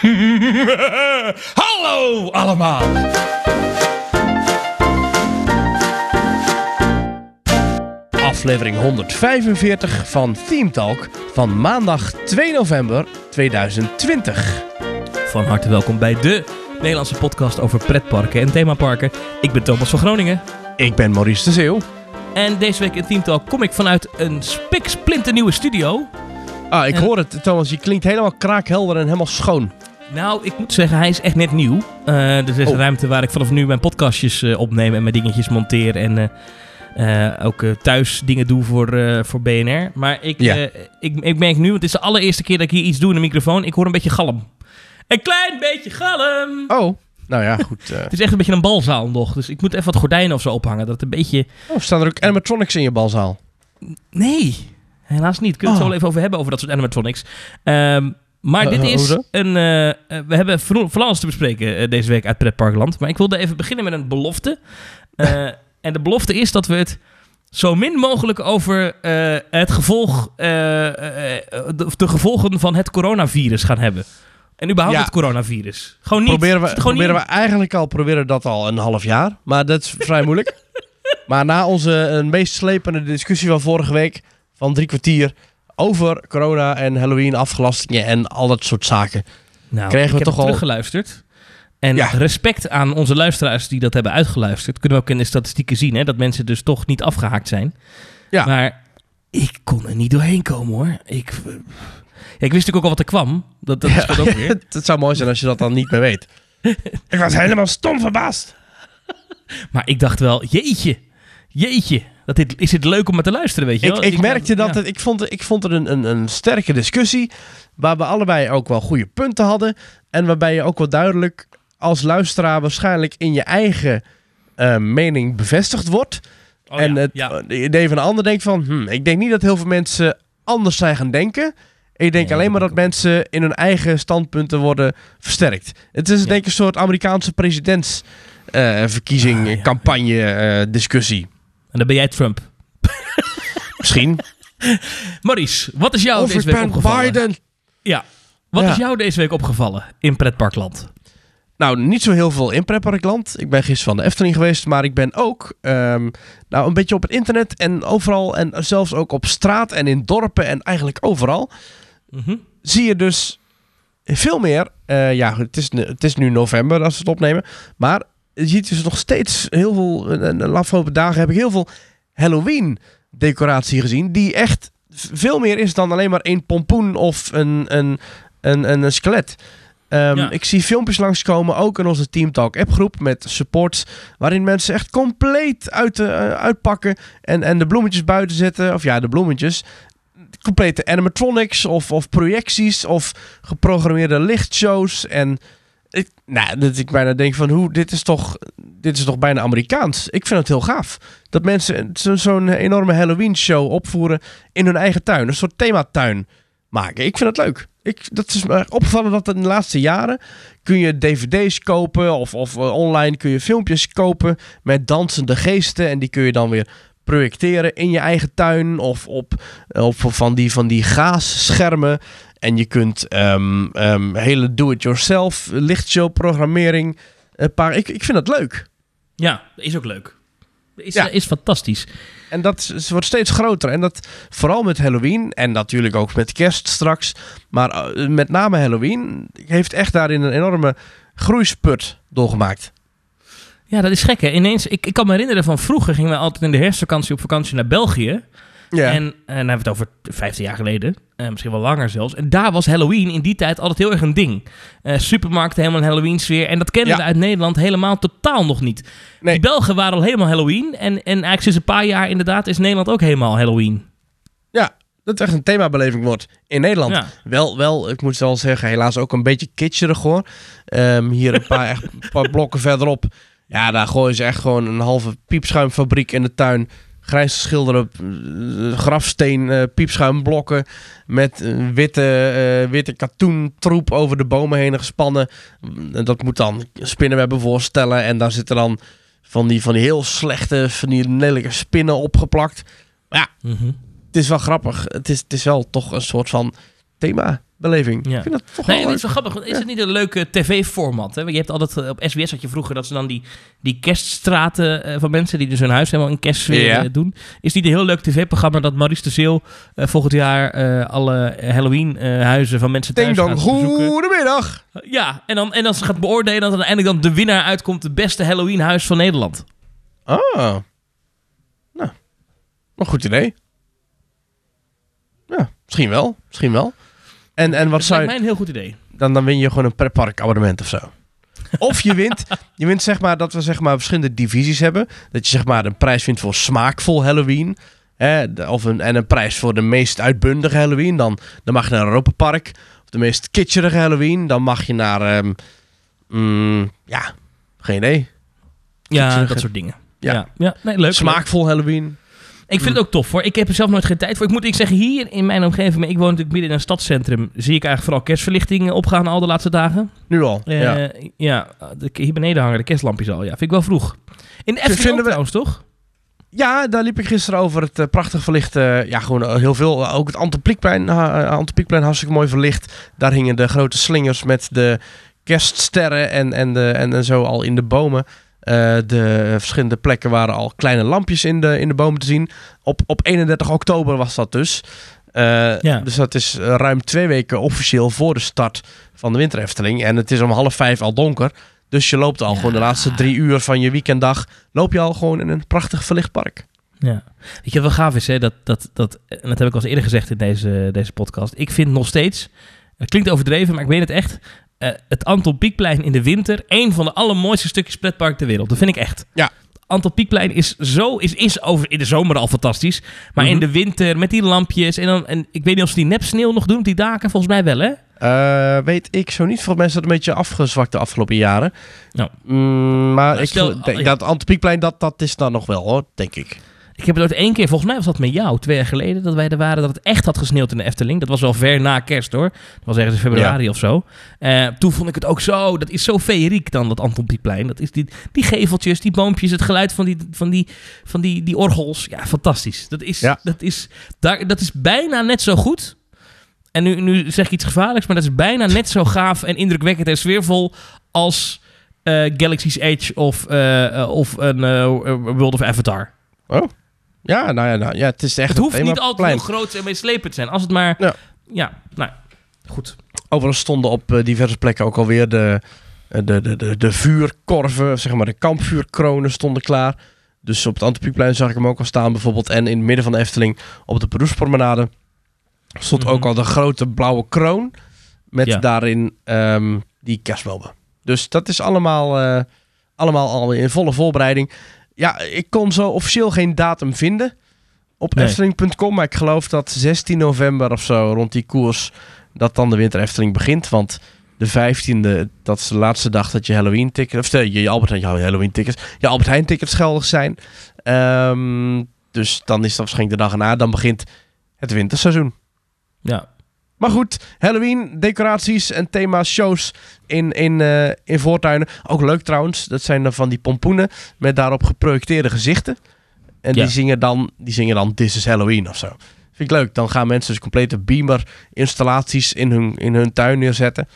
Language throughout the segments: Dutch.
Hallo allemaal! Aflevering 145 van Theme Talk van maandag 2 november 2020. Van harte welkom bij de Nederlandse podcast over pretparken en themaparken. Ik ben Thomas van Groningen. Ik ben Maurice de Zeeuw. En deze week in Team Talk kom ik vanuit een spiksplinternieuwe studio. Ah, ik En- hoor het, Thomas. Je klinkt helemaal kraakhelder en helemaal schoon. Nou, ik moet zeggen, hij is echt net nieuw. Eh dus er is Oh. een ruimte waar ik vanaf nu mijn podcastjes eh, opneem en mijn dingetjes monteer. En eh, ook thuis dingen doe voor, voor BNR. Maar ik, Ja. ik, ik merk nu, want het is de allereerste keer dat ik hier iets doe in de microfoon. Ik hoor een beetje galm. Een klein beetje galm. Oh, nou ja, goed. Het is echt een beetje een balzaal nog. Dus ik moet even wat gordijnen of zo ophangen. Dat het een beetje... oh, staan er ook animatronics in je balzaal? Nee, helaas niet. Kunnen we het Oh. zo wel even over hebben, over dat soort animatronics. Ehm, maar Eh, dit eh, is een... eh, we hebben van alles te bespreken deze week uit Pretparkland. Maar ik wilde even beginnen met een belofte. En de belofte is dat we het zo min mogelijk over het gevolg, eh, de, de gevolgen van het coronavirus gaan hebben. En überhaupt Ja. het coronavirus. Gewoon niet. proberen we, er gewoon proberen niet we eigenlijk al proberen dat al een half jaar. Maar dat is vrij moeilijk. Maar na onze meest slepende discussie van vorige week, van drie kwartier, over corona en Halloween afgelastingen en al dat soort zaken. Nou, kregen we ik heb toch al- teruggeluisterd. En Ja. respect aan onze luisteraars die dat hebben uitgeluisterd. Kunnen we ook in de statistieken zien, hè, dat mensen dus toch niet afgehaakt zijn. Ja. Maar ik kon er niet doorheen komen hoor. Ik, ja, ik wist natuurlijk ook al wat er kwam. Dat, dat het ook weer. Het zou mooi zijn als je dat dan niet meer weet. ik was helemaal stom verbaasd. Maar ik dacht wel, jeetje, jeetje. Dat dit, is het leuk om maar te luisteren, weet je Ik, wel? ik merkte dat ja. het, ik vond, ik vond het een, een, een sterke discussie. Waar we allebei ook wel goede punten hadden. En waarbij je ook wel duidelijk als luisteraar waarschijnlijk in je eigen eh, mening bevestigd wordt. Oh, en ja, het ja. idee van een ander denkt van... Hm, ik denk niet dat heel veel mensen anders zijn gaan denken. Ik denk Nee, alleen maar dat mensen in hun eigen standpunten worden versterkt. Het is denk ik een soort Amerikaanse presidentsverkiezing, Ah, ja. campagne, eh, discussie. En dan ben jij Trump. Misschien. Maurice, wat is jou of ik deze week ben opgevallen? Biden. Ja. Wat Ja. is jou deze week opgevallen in pretparkland? Nou, niet zo heel veel in pretparkland. Ik ben gisteren van de Efteling geweest, maar ik ben ook ehm, nou, een beetje op het internet en overal en zelfs ook op straat en in dorpen en eigenlijk overal Mhm. zie je dus veel meer. eh, ja, het is, het is nu november als we het opnemen, maar je ziet dus nog steeds heel veel. eh, De afgelopen dagen heb ik heel veel Halloween decoratie gezien, die echt veel meer is dan alleen maar één pompoen of een, een, een, een, een skelet. Ehm, Ja. Ik zie filmpjes langskomen, ook in onze Team Talk appgroep met supports, waarin mensen echt compleet uit, de- eh, uitpakken en, en de bloemetjes buiten zetten. Of ja, de bloemetjes. Complete animatronics of, of projecties of geprogrammeerde lichtshows. En nou, dat ik bijna denk van, hoe, dit is toch, dit is toch bijna Amerikaans. Ik vind het heel gaaf. Dat mensen zo- zo'n enorme Halloween show opvoeren in hun eigen tuin. Een soort thematuin maken. Ik vind het leuk. Ik, dat is me opgevallen dat in de laatste jaren kun je dvd's kopen of, of eh, online kun je filmpjes kopen met dansende geesten en die kun je dan weer projecteren in je eigen tuin of op, op van die, van die gaasschermen. En je kunt ehm, hele do-it-yourself lichtshow programmering. Een paar, ik, ik vind dat leuk. Ja, dat is ook leuk. Is, Ja. eh, is fantastisch. En dat is- wordt steeds groter. En dat vooral met Halloween en natuurlijk ook met kerst straks. Maar eh, met name Halloween heeft echt daarin een enorme groeispurt doorgemaakt. Ja, dat is gek hè. Ineens, ik, ik kan me herinneren van vroeger gingen we altijd in de herfstvakantie op vakantie naar België. Ja. En, en dan hebben we het over 15 jaar geleden. eh, misschien wel langer zelfs. En daar was Halloween in die tijd altijd heel erg een ding. Eh, supermarkten helemaal een Halloween sfeer. En dat kennen Ja. we uit Nederland helemaal totaal nog niet. Nee. Die Belgen waren al helemaal Halloween. En, en eigenlijk sinds een paar jaar inderdaad is Nederland ook helemaal Halloween. ja, dat het echt een themabeleving wordt in Nederland. Ja. Wel, wel, ik moet wel zeggen, helaas ook een beetje kitscherig hoor. Ehm, hier een paar, echt, een paar blokken verderop. Ja, daar gooien ze echt gewoon een halve piepschuimfabriek in de tuin. Grijs geschilderde eh, grafsteen eh, piepschuimblokken met witte, eh, witte katoentroep over de bomen heen gespannen. En dat moet dan spinnenwebben voorstellen. En daar zitten dan van die, van die heel slechte, van die lelijke spinnen opgeplakt. Mhm. Het is wel grappig. Het is, het is wel toch een soort van thema beleving. Ja. Ik vind dat toch Nee, wel het is wel grappig. Is het niet een leuke tv-format? hè? Je hebt altijd eh, op SBS had je vroeger dat ze dan die, die kerststraten eh, van mensen die dus hun huis helemaal in kerstsfeer Ja. eh, doen. Is het niet een heel leuk tv-programma dat Maurice de Zeeuw eh, volgend jaar eh, alle Halloween-huizen van mensen thuis dong, gaat bezoeken? goedemiddag. Ja, en dan, en dan ze gaat beoordelen dat er uiteindelijk dan de winnaar uitkomt, de beste Halloween-huis van Nederland. Ah. Nou, een goed idee. Ja, misschien wel. Misschien wel. En, en wat Dat zou je... mij een heel goed idee. Dan, dan win je gewoon een pretpark abonnement of zo. Of je wint, je wint zeg maar dat we zeg maar verschillende divisies hebben. Dat je zeg maar een prijs vindt voor smaakvol Halloween. Hè, of een, en een prijs voor de meest uitbundige Halloween. Dan, dan mag je naar Europa Park. Of de meest kitscherige Halloween. Dan mag je naar... ehm, mm, ja, geen idee. Ja, dat soort dingen. Ja. Ja, ja. nee, leuk. leuk. Smaakvol Halloween. Ik vind het ook tof hoor. Ik heb er zelf nooit geen tijd voor. Ik moet ik zeggen, hier in mijn omgeving, maar ik woon natuurlijk midden in een stadscentrum, zie ik eigenlijk vooral kerstverlichting opgaan al de laatste dagen. Nu al. Eh, ja. ja, de- hier beneden hangen de kerstlampjes al. Ja, vind ik wel vroeg. In de Efteling we- trouwens, toch? Ja, daar liep ik gisteren over het eh, prachtig verlichte. ja, gewoon eh, heel veel. Ook het uh, Antropiekplein hartstikke mooi verlicht. Daar hingen de grote slingers met de kerststerren en, en, de, en, en zo al in de bomen. Uh, de verschillende plekken waren al kleine lampjes in de, in de bomen te zien. Op, op 31 oktober was dat dus. Uh, Ja. Dus dat is ruim twee weken officieel voor de start van de Winter Efteling. En het is om half vijf al donker. Dus je loopt al Ja. gewoon de laatste drie uur van je weekenddag. Loop je al gewoon in een prachtig verlicht park. Ja. Weet je wat wel gaaf is, hè? Dat, dat, dat, en dat heb ik al eens eerder gezegd in deze, deze podcast. Ik vind nog steeds, het klinkt overdreven, maar ik weet het echt, eh, het Anton Pieckplein in de winter een van de allermooiste stukjes pretpark ter wereld. Dat vind ik echt. Ja. Anton Pieckplein is zo, is, is over, in de zomer al fantastisch. Maar Mhm. in de winter met die lampjes en dan, en ik weet niet of ze die nepsneeuw nog doen op die daken, volgens mij wel hè? Eh, weet ik zo niet. Volgens mij is dat een beetje afgezwakt de afgelopen jaren. Nou. Mm, maar ik stel- denk ja. dat Antropiekplein, dat, dat is dan nog wel hoor, denk ik. Ik heb het ooit één keer, volgens mij was dat met jou, twee jaar geleden, dat wij er waren, dat het echt had gesneeuwd in de Efteling. Dat was wel ver na kerst hoor. Dat was ergens in februari of zo. Eh, toen vond ik het ook zo, dat is zo feeriek dan, dat Anton Pieckplein. Dat is die, die geveltjes, die boompjes, het geluid van die, van die, van die, die orgels. Ja, fantastisch. Dat is, Ja. dat is, daar, dat is bijna net zo goed. En nu, nu zeg ik iets gevaarlijks, maar dat is bijna net zo gaaf en indrukwekkend en sfeervol als eh, Galaxy's Edge of, eh, of een World of Avatar. Oh. Ja, nou ja, nou, ja het is echt Het hoeft niet altijd heel groot en meeslepend te zijn. Als het maar... Ja. Ja, nou, goed. Overigens stonden op eh, diverse plekken ook alweer de, eh, de, de, de, de vuurkorven, zeg maar de kampvuurkronen stonden klaar. Dus op het Antropiekplein zag ik hem ook al staan bijvoorbeeld. En in het midden van de Efteling op de Peroespromenade stond Mhm. ook al de grote blauwe kroon. Met Ja. daarin ehm, die kerstbomen. Dus dat is allemaal, eh, allemaal al in volle voorbereiding. Ja, ik kon zo officieel geen datum vinden op Nee. efteling.com. Maar ik geloof dat 16 november of zo rond die koers dat dan de Winter Efteling begint. Want de 15e, dat is de laatste dag dat je Halloween tickets, of de, je Albert Heijn, je Halloween tickets, je Albert Heijn tickets geldig zijn. Ehm, dus dan is dat waarschijnlijk de dag erna. Dan begint het winterseizoen. Ja. Maar goed, Halloween, decoraties en thema shows in, in, eh, in voortuinen. Ook leuk trouwens, dat zijn dan van die pompoenen met daarop geprojecteerde gezichten. En Ja. die, zingen dan, die zingen dan This is Halloween of zo. Vind ik leuk. Dan gaan mensen dus complete beamer installaties in hun, in hun tuin neerzetten.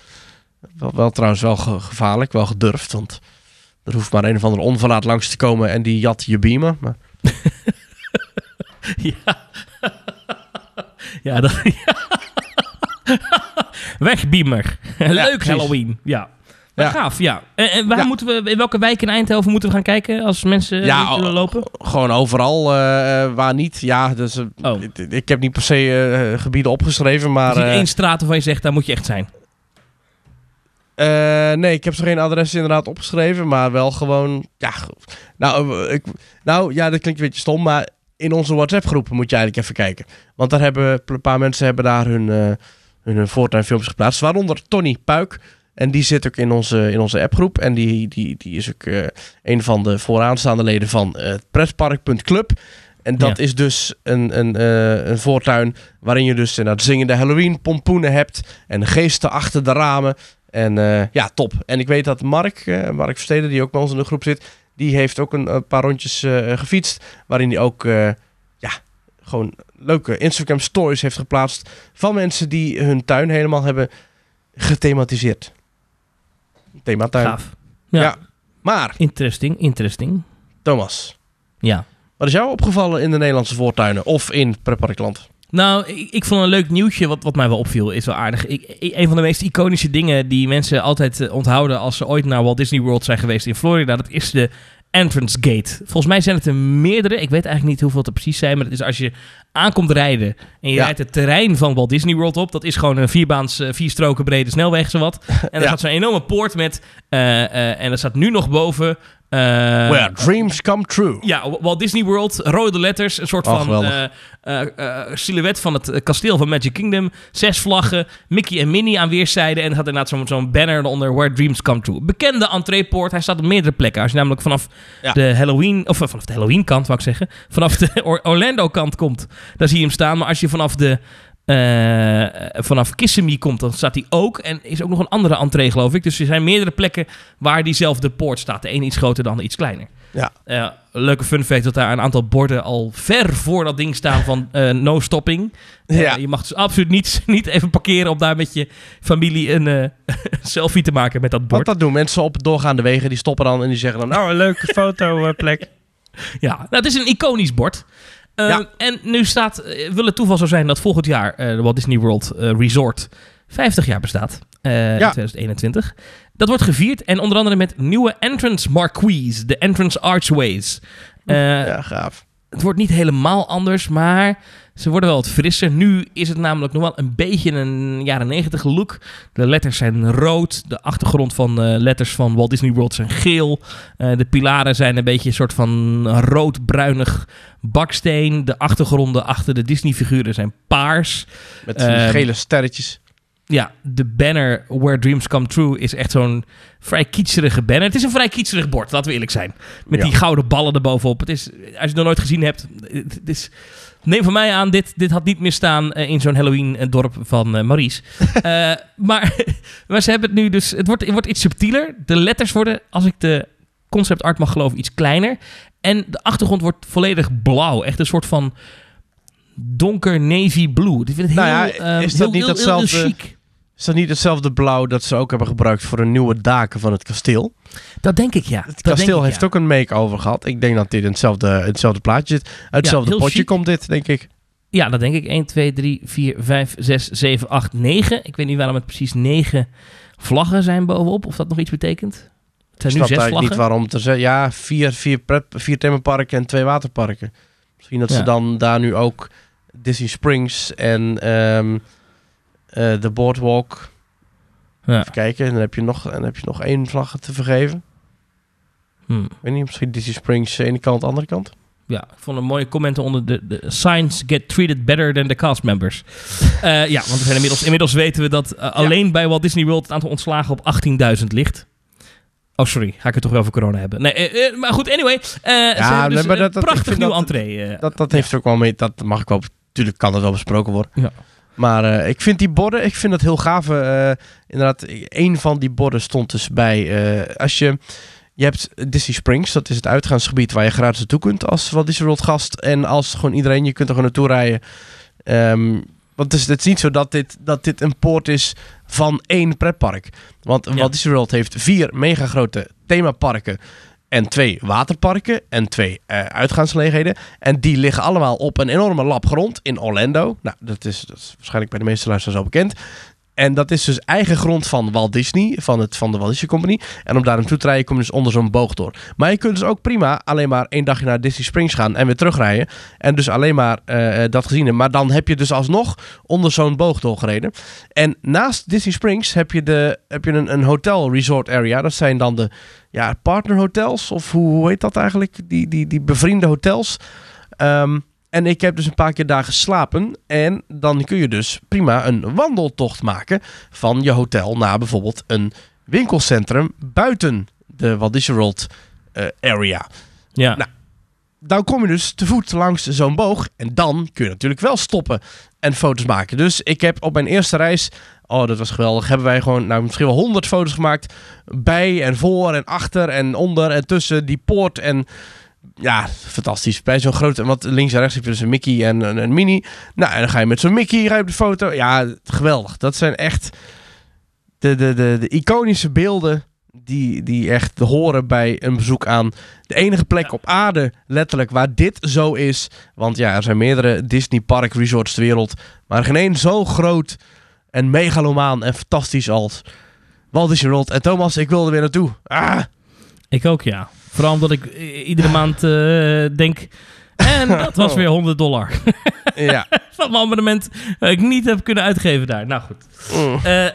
Wel, wel trouwens wel ge- gevaarlijk, wel gedurfd. Want er hoeft maar een of andere onverlaat langs te komen en die jat je beamer. Maar Ja. ja, dat... Beamer. Leuk. Halloween. Ja. Gaaf, ja. En, waar Ja. moeten we, in welke wijk in Eindhoven moeten we gaan kijken als mensen Ja, willen lopen? Gewoon overal, eh, eh, waar niet. Ja, dus, eh, Oh. ik, ik heb niet per se gebieden opgeschreven, maar... Er is één straat waarvan je zegt, daar moet je echt zijn. nee, ik heb zo geen adres inderdaad opgeschreven, maar wel gewoon... Ja, nou, ik, nou, ja, dat klinkt een beetje stom, maar in onze WhatsApp-groepen moet je eigenlijk even kijken. Want daar hebben een paar mensen hebben daar hun, hun, hun voortuinfilmpjes geplaatst, waaronder Tony Puik. En die zit ook in onze, in onze appgroep. En die, die, die is ook eh, een van de vooraanstaande leden van uh, pretpark.club. En dat Ja. is dus een, een, eh, een voortuin waarin je dus inderdaad zingende Halloween pompoenen hebt. En geesten achter de ramen. En eh, ja, top. En ik weet dat Mark, eh, Mark Versteden, die ook bij ons in de groep zit, die heeft ook een, een paar rondjes eh, gefietst. Waarin hij ook eh, ja, gewoon leuke Instagram stories heeft geplaatst van mensen die hun tuin helemaal hebben gethematiseerd. Thematuin. Gaaf. Ja. Ja. Maar, Interesting, interesting. Thomas, Ja. wat is jou opgevallen in de Nederlandse voortuinen of in Pretparkland? Nou, ik, ik vond een leuk nieuwtje wat, wat mij wel opviel. Is wel aardig. Ik, ik- een van de meest iconische dingen die mensen altijd eh, onthouden als ze ooit naar Walt Disney World zijn geweest in Florida, dat is de entrance gate. Volgens mij zijn het er meerdere. Ik weet eigenlijk niet hoeveel het er precies zijn, maar het is als je aankomt rijden en je Ja. rijdt het terrein van Walt Disney World op. Dat is gewoon een vierbaans, eh, vier stroken brede snelweg, zowat. En Ja. gaat zo'n enorme poort met, eh, eh, en er staat nu nog boven... eh, Where dreams come true. ja, Walt Disney World, rode letters, een soort Oh, van eh, silhouet van het kasteel van Magic Kingdom. Zes vlaggen, Mickey en Minnie aan weerszijden. En er gaat inderdaad zo'n banner eronder, Where Dreams Come True. Bekende entreepoort, hij staat op meerdere plekken. Als je namelijk vanaf Ja. de Halloween, of vanaf de Halloween kant, wou ik zeggen. Vanaf de Or- Orlando kant komt, dan zie je hem staan. Maar als je vanaf de... eh, vanaf Kissimmee komt, dan staat hij ook. En is ook nog een andere entree, geloof ik. Dus er zijn meerdere plekken waar diezelfde poort staat. De ene iets groter, de andere iets kleiner. Ja. Een leuke fun fact dat daar een aantal borden al ver voor dat ding staan van eh, no stopping. Ja. Je mag dus absoluut niet, niet even parkeren om daar met je familie een selfie te maken met dat Want bord. dat doen mensen op doorgaande wegen, die stoppen dan en die zeggen dan, nou, een leuke fotoplek. Ja, nou, het is een iconisch bord. Eh, Ja. En nu staat, eh, wil het toeval zo zijn dat volgend jaar eh, de Walt Disney World eh, Resort 50 jaar bestaat. eh, in 2021. Dat wordt gevierd en onder andere met nieuwe entrance marquees, de entrance archways. Ja, gaaf. Het wordt niet helemaal anders, maar ze worden wel wat frisser. Nu is het namelijk nog wel een beetje een jaren 90 look. De letters zijn rood. De achtergrond van de letters van Walt Disney World zijn geel. Eh, de pilaren zijn een beetje een soort van rood-bruinig baksteen. De achtergronden achter de Disney-figuren zijn paars. Met Ehm, gele sterretjes. Ja, de banner Where Dreams Come True is echt zo'n vrij kietserige banner. Het is een vrij kietserig bord, laten we eerlijk zijn. Met Ja. die gouden ballen erbovenop. Het is, als je het nog nooit gezien hebt, het is... Neem van mij aan, dit, dit had niet meer staan eh, in zo'n Halloween-dorp van eh, Maurice. Eh, maar, maar ze hebben het nu dus... Het wordt, het wordt iets subtieler. De letters worden, als ik de concept art mag geloven, iets kleiner. En de achtergrond wordt volledig blauw. Echt een soort van donker navy blue. Ik vind het heel, Nou ja, eh, is dat heel- niet heel- heel-. Is dat niet hetzelfde blauw dat ze ook hebben gebruikt voor de nieuwe daken van het kasteel? Dat denk ik, ja. Het Dat kasteel ik, heeft ja. ook een make-over gehad. Ik denk dat dit in hetzelfde, plaatje zit. Uit hetzelfde potje chic. komt dit, denk ik. Ja, dat denk ik. 1, 2, 3, 4, 5, 6, 7, 8, 9. Ik weet niet waarom het precies 9 vlaggen zijn bovenop. Of dat nog iets betekent. Het Ik zijn nu snap zes vlaggen. niet waarom te zeggen. Ja, vier, vier, pret, vier themaparken en twee waterparken. Misschien dat ze dan daar nu ook Disney Springs en eh, de Boardwalk... Ja. Even kijken, en dan heb je nog, en dan heb je nog één vlag te vergeven. Hm. Ik weet niet, misschien Disney Springs de ene kant, de andere kant. ja, ik vond een mooie comment onder de, de signs get treated better than the cast members. Eh, ja, want we zijn inmiddels, inmiddels weten we dat eh, alleen bij Walt Disney World het aantal ontslagen op 18.000 ligt. Oh, sorry. Ga ik het toch wel over corona hebben? Nee, eh, eh, maar goed, anyway. eh hebben dus nee, maar een dat- prachtig nieuw dat- entree. eh, Dat, dat heeft er ook wel mee, dat mag ik wel, natuurlijk kan dat wel besproken worden. Ja. Maar eh, ik vind die borden, ik vind dat heel gaaf. eh, inderdaad, één van die borden stond dus bij, eh, als je, je hebt Disney Springs, dat is het uitgaansgebied waar je gratis naartoe kunt als Walt Disney World gast. En als gewoon iedereen, je kunt er gewoon naartoe rijden. Ehm, want het is, het is niet zo dat dit, dat dit een poort is van één pretpark. Want Ja. Walt Disney World heeft vier mega grote themaparken en twee waterparken en twee uitgaansgelegenheden. En die liggen allemaal op een enorme lap grond in Orlando. Nou, dat is, dat is waarschijnlijk bij de meeste luisteraars al bekend. En dat is dus eigen grond van Walt Disney, van, het, van de Walt Disney Company. En om daar naartoe te rijden kom je dus onder zo'n boog door. Maar je kunt dus ook prima alleen maar één dagje naar Disney Springs gaan en weer terugrijden. En dus alleen maar eh, dat gezien hebben. Maar dan heb je dus alsnog onder zo'n boog doorgereden. En naast Disney Springs heb je, de, heb je een, een hotel resort area. Dat zijn dan de ja, partnerhotels, of hoe, hoe heet dat eigenlijk? Die, die, die bevriende hotels. Ehm, en ik heb dus een paar keer daar geslapen. En dan kun je dus prima een wandeltocht maken van je hotel naar bijvoorbeeld een winkelcentrum buiten de Walt Disney World eh, area. ja. Nou, Dan kom je dus te voet langs zo'n boog. En dan kun je natuurlijk wel stoppen en foto's maken. Dus ik heb op mijn eerste reis, oh dat was geweldig, hebben wij gewoon nou, misschien wel honderd foto's gemaakt. Bij en voor en achter en onder en tussen die poort en ja, fantastisch. Bij zo'n grote, want links en rechts heb je dus een Mickey en een, Mini. Nou, en dan ga je met zo'n Mickey ga op de foto. Ja, geweldig. Dat zijn echt de, de, de, de iconische beelden die, die echt horen bij een bezoek aan de enige plek op aarde, letterlijk, waar dit zo is. Want ja, er zijn meerdere Disney Park Resorts ter wereld, maar geen één zo groot en megalomaan en fantastisch als Walt Disney World. En Thomas, ik wilde weer naartoe. Ah! Ik ook, ja. Vooral omdat ik eh, iedere maand eh, denk... En dat was weer 100 dollar. Ja. Van mijn abonnement dat ik niet heb kunnen uitgeven daar. Nou goed. Mm. Eh,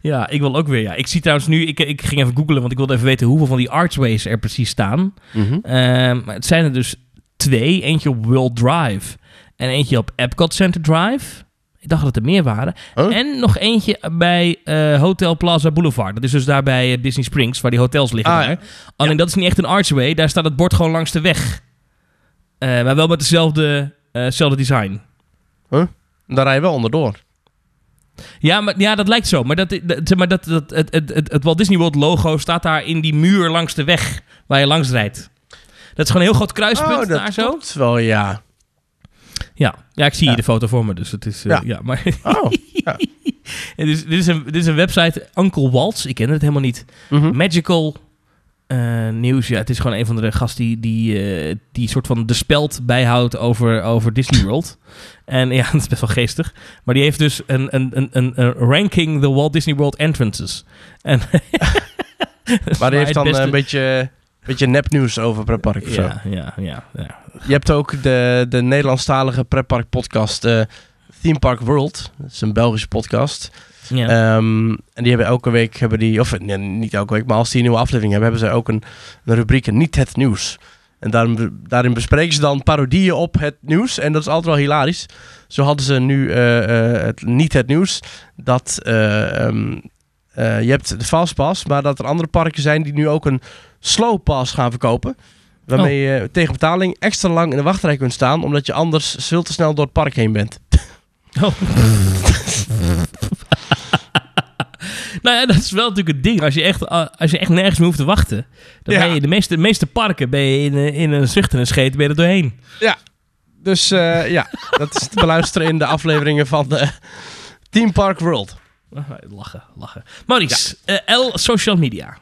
ja, ik wil ook weer. Ja. Ik zie trouwens nu, ik, ik ging even googlen, want ik wilde even weten hoeveel van die archways er precies staan. Mhm. Ehm, maar het zijn er dus twee. Eentje op World Drive en eentje op Epcot Center Drive. Ik dacht dat er meer waren. Huh? En nog eentje bij eh, Hotel Plaza Boulevard. Dat is dus daar bij eh, Disney Springs, waar die hotels liggen Ah, ja. Alleen dat is niet echt een archway. Daar staat het bord gewoon langs de weg. Eh, maar wel met dezelfde, hetzelfde design. Daar rij je wel onderdoor. Ja, maar, ja, dat lijkt zo. Maar, dat, dat, zeg maar dat, dat, het, het, het, het Walt Disney World logo staat daar in die muur langs de weg waar je langs rijdt. Dat is gewoon een heel groot kruispunt Oh, dat daar zo. wel, ja. Ja. ja, ik zie Ja. hier de foto voor me, dus het is... eh, Ja. ja. maar Oh. dit, is, dit, is een, dit is een website, Uncle Waltz. Ik ken het helemaal niet. Mhm. Magical eh, nieuws. Ja, het is gewoon een van de gast die, die, eh, die soort van de speld bijhoudt over, over Disney World. en ja, dat is best wel geestig. Maar die heeft dus een, een, een, een, een ranking the Walt Disney World entrances. En Maar die heeft dan beste- een beetje, beetje nepnieuws over pretpark of zo. Ja, ja, ja, ja. Je hebt ook de, de Nederlandstalige pretpark podcast eh, Theme Park World. Dat is een Belgische podcast. ja. Ehm, en die hebben elke week, hebben die, of nee, niet elke week, maar als die een nieuwe aflevering hebben, hebben ze ook een, een rubriek, niet het nieuws. En daarin, daarin bespreken ze dan parodieën op het nieuws. En dat is altijd wel hilarisch. Zo hadden ze nu eh, eh, het, niet het nieuws. Dat eh, ehm, eh, je hebt de Fastpass, maar dat er andere parken zijn die nu ook een slow pass gaan verkopen. Waarmee je tegen betaling extra lang in de wachtrij kunt staan, omdat je anders veel te snel door het park heen bent. Oh. nou ja, dat is wel natuurlijk het ding. Als je echt, uh, als je echt nergens meer hoeft te wachten, dan Ja. ben je de meeste, de meeste parken ben je in, een- in een zucht en een scheet ben je er doorheen. Dus eh, ja, dat is te beluisteren in de afleveringen van de Team Park World. Ah, Lachen, lachen. Maurice, eh, L Social Media.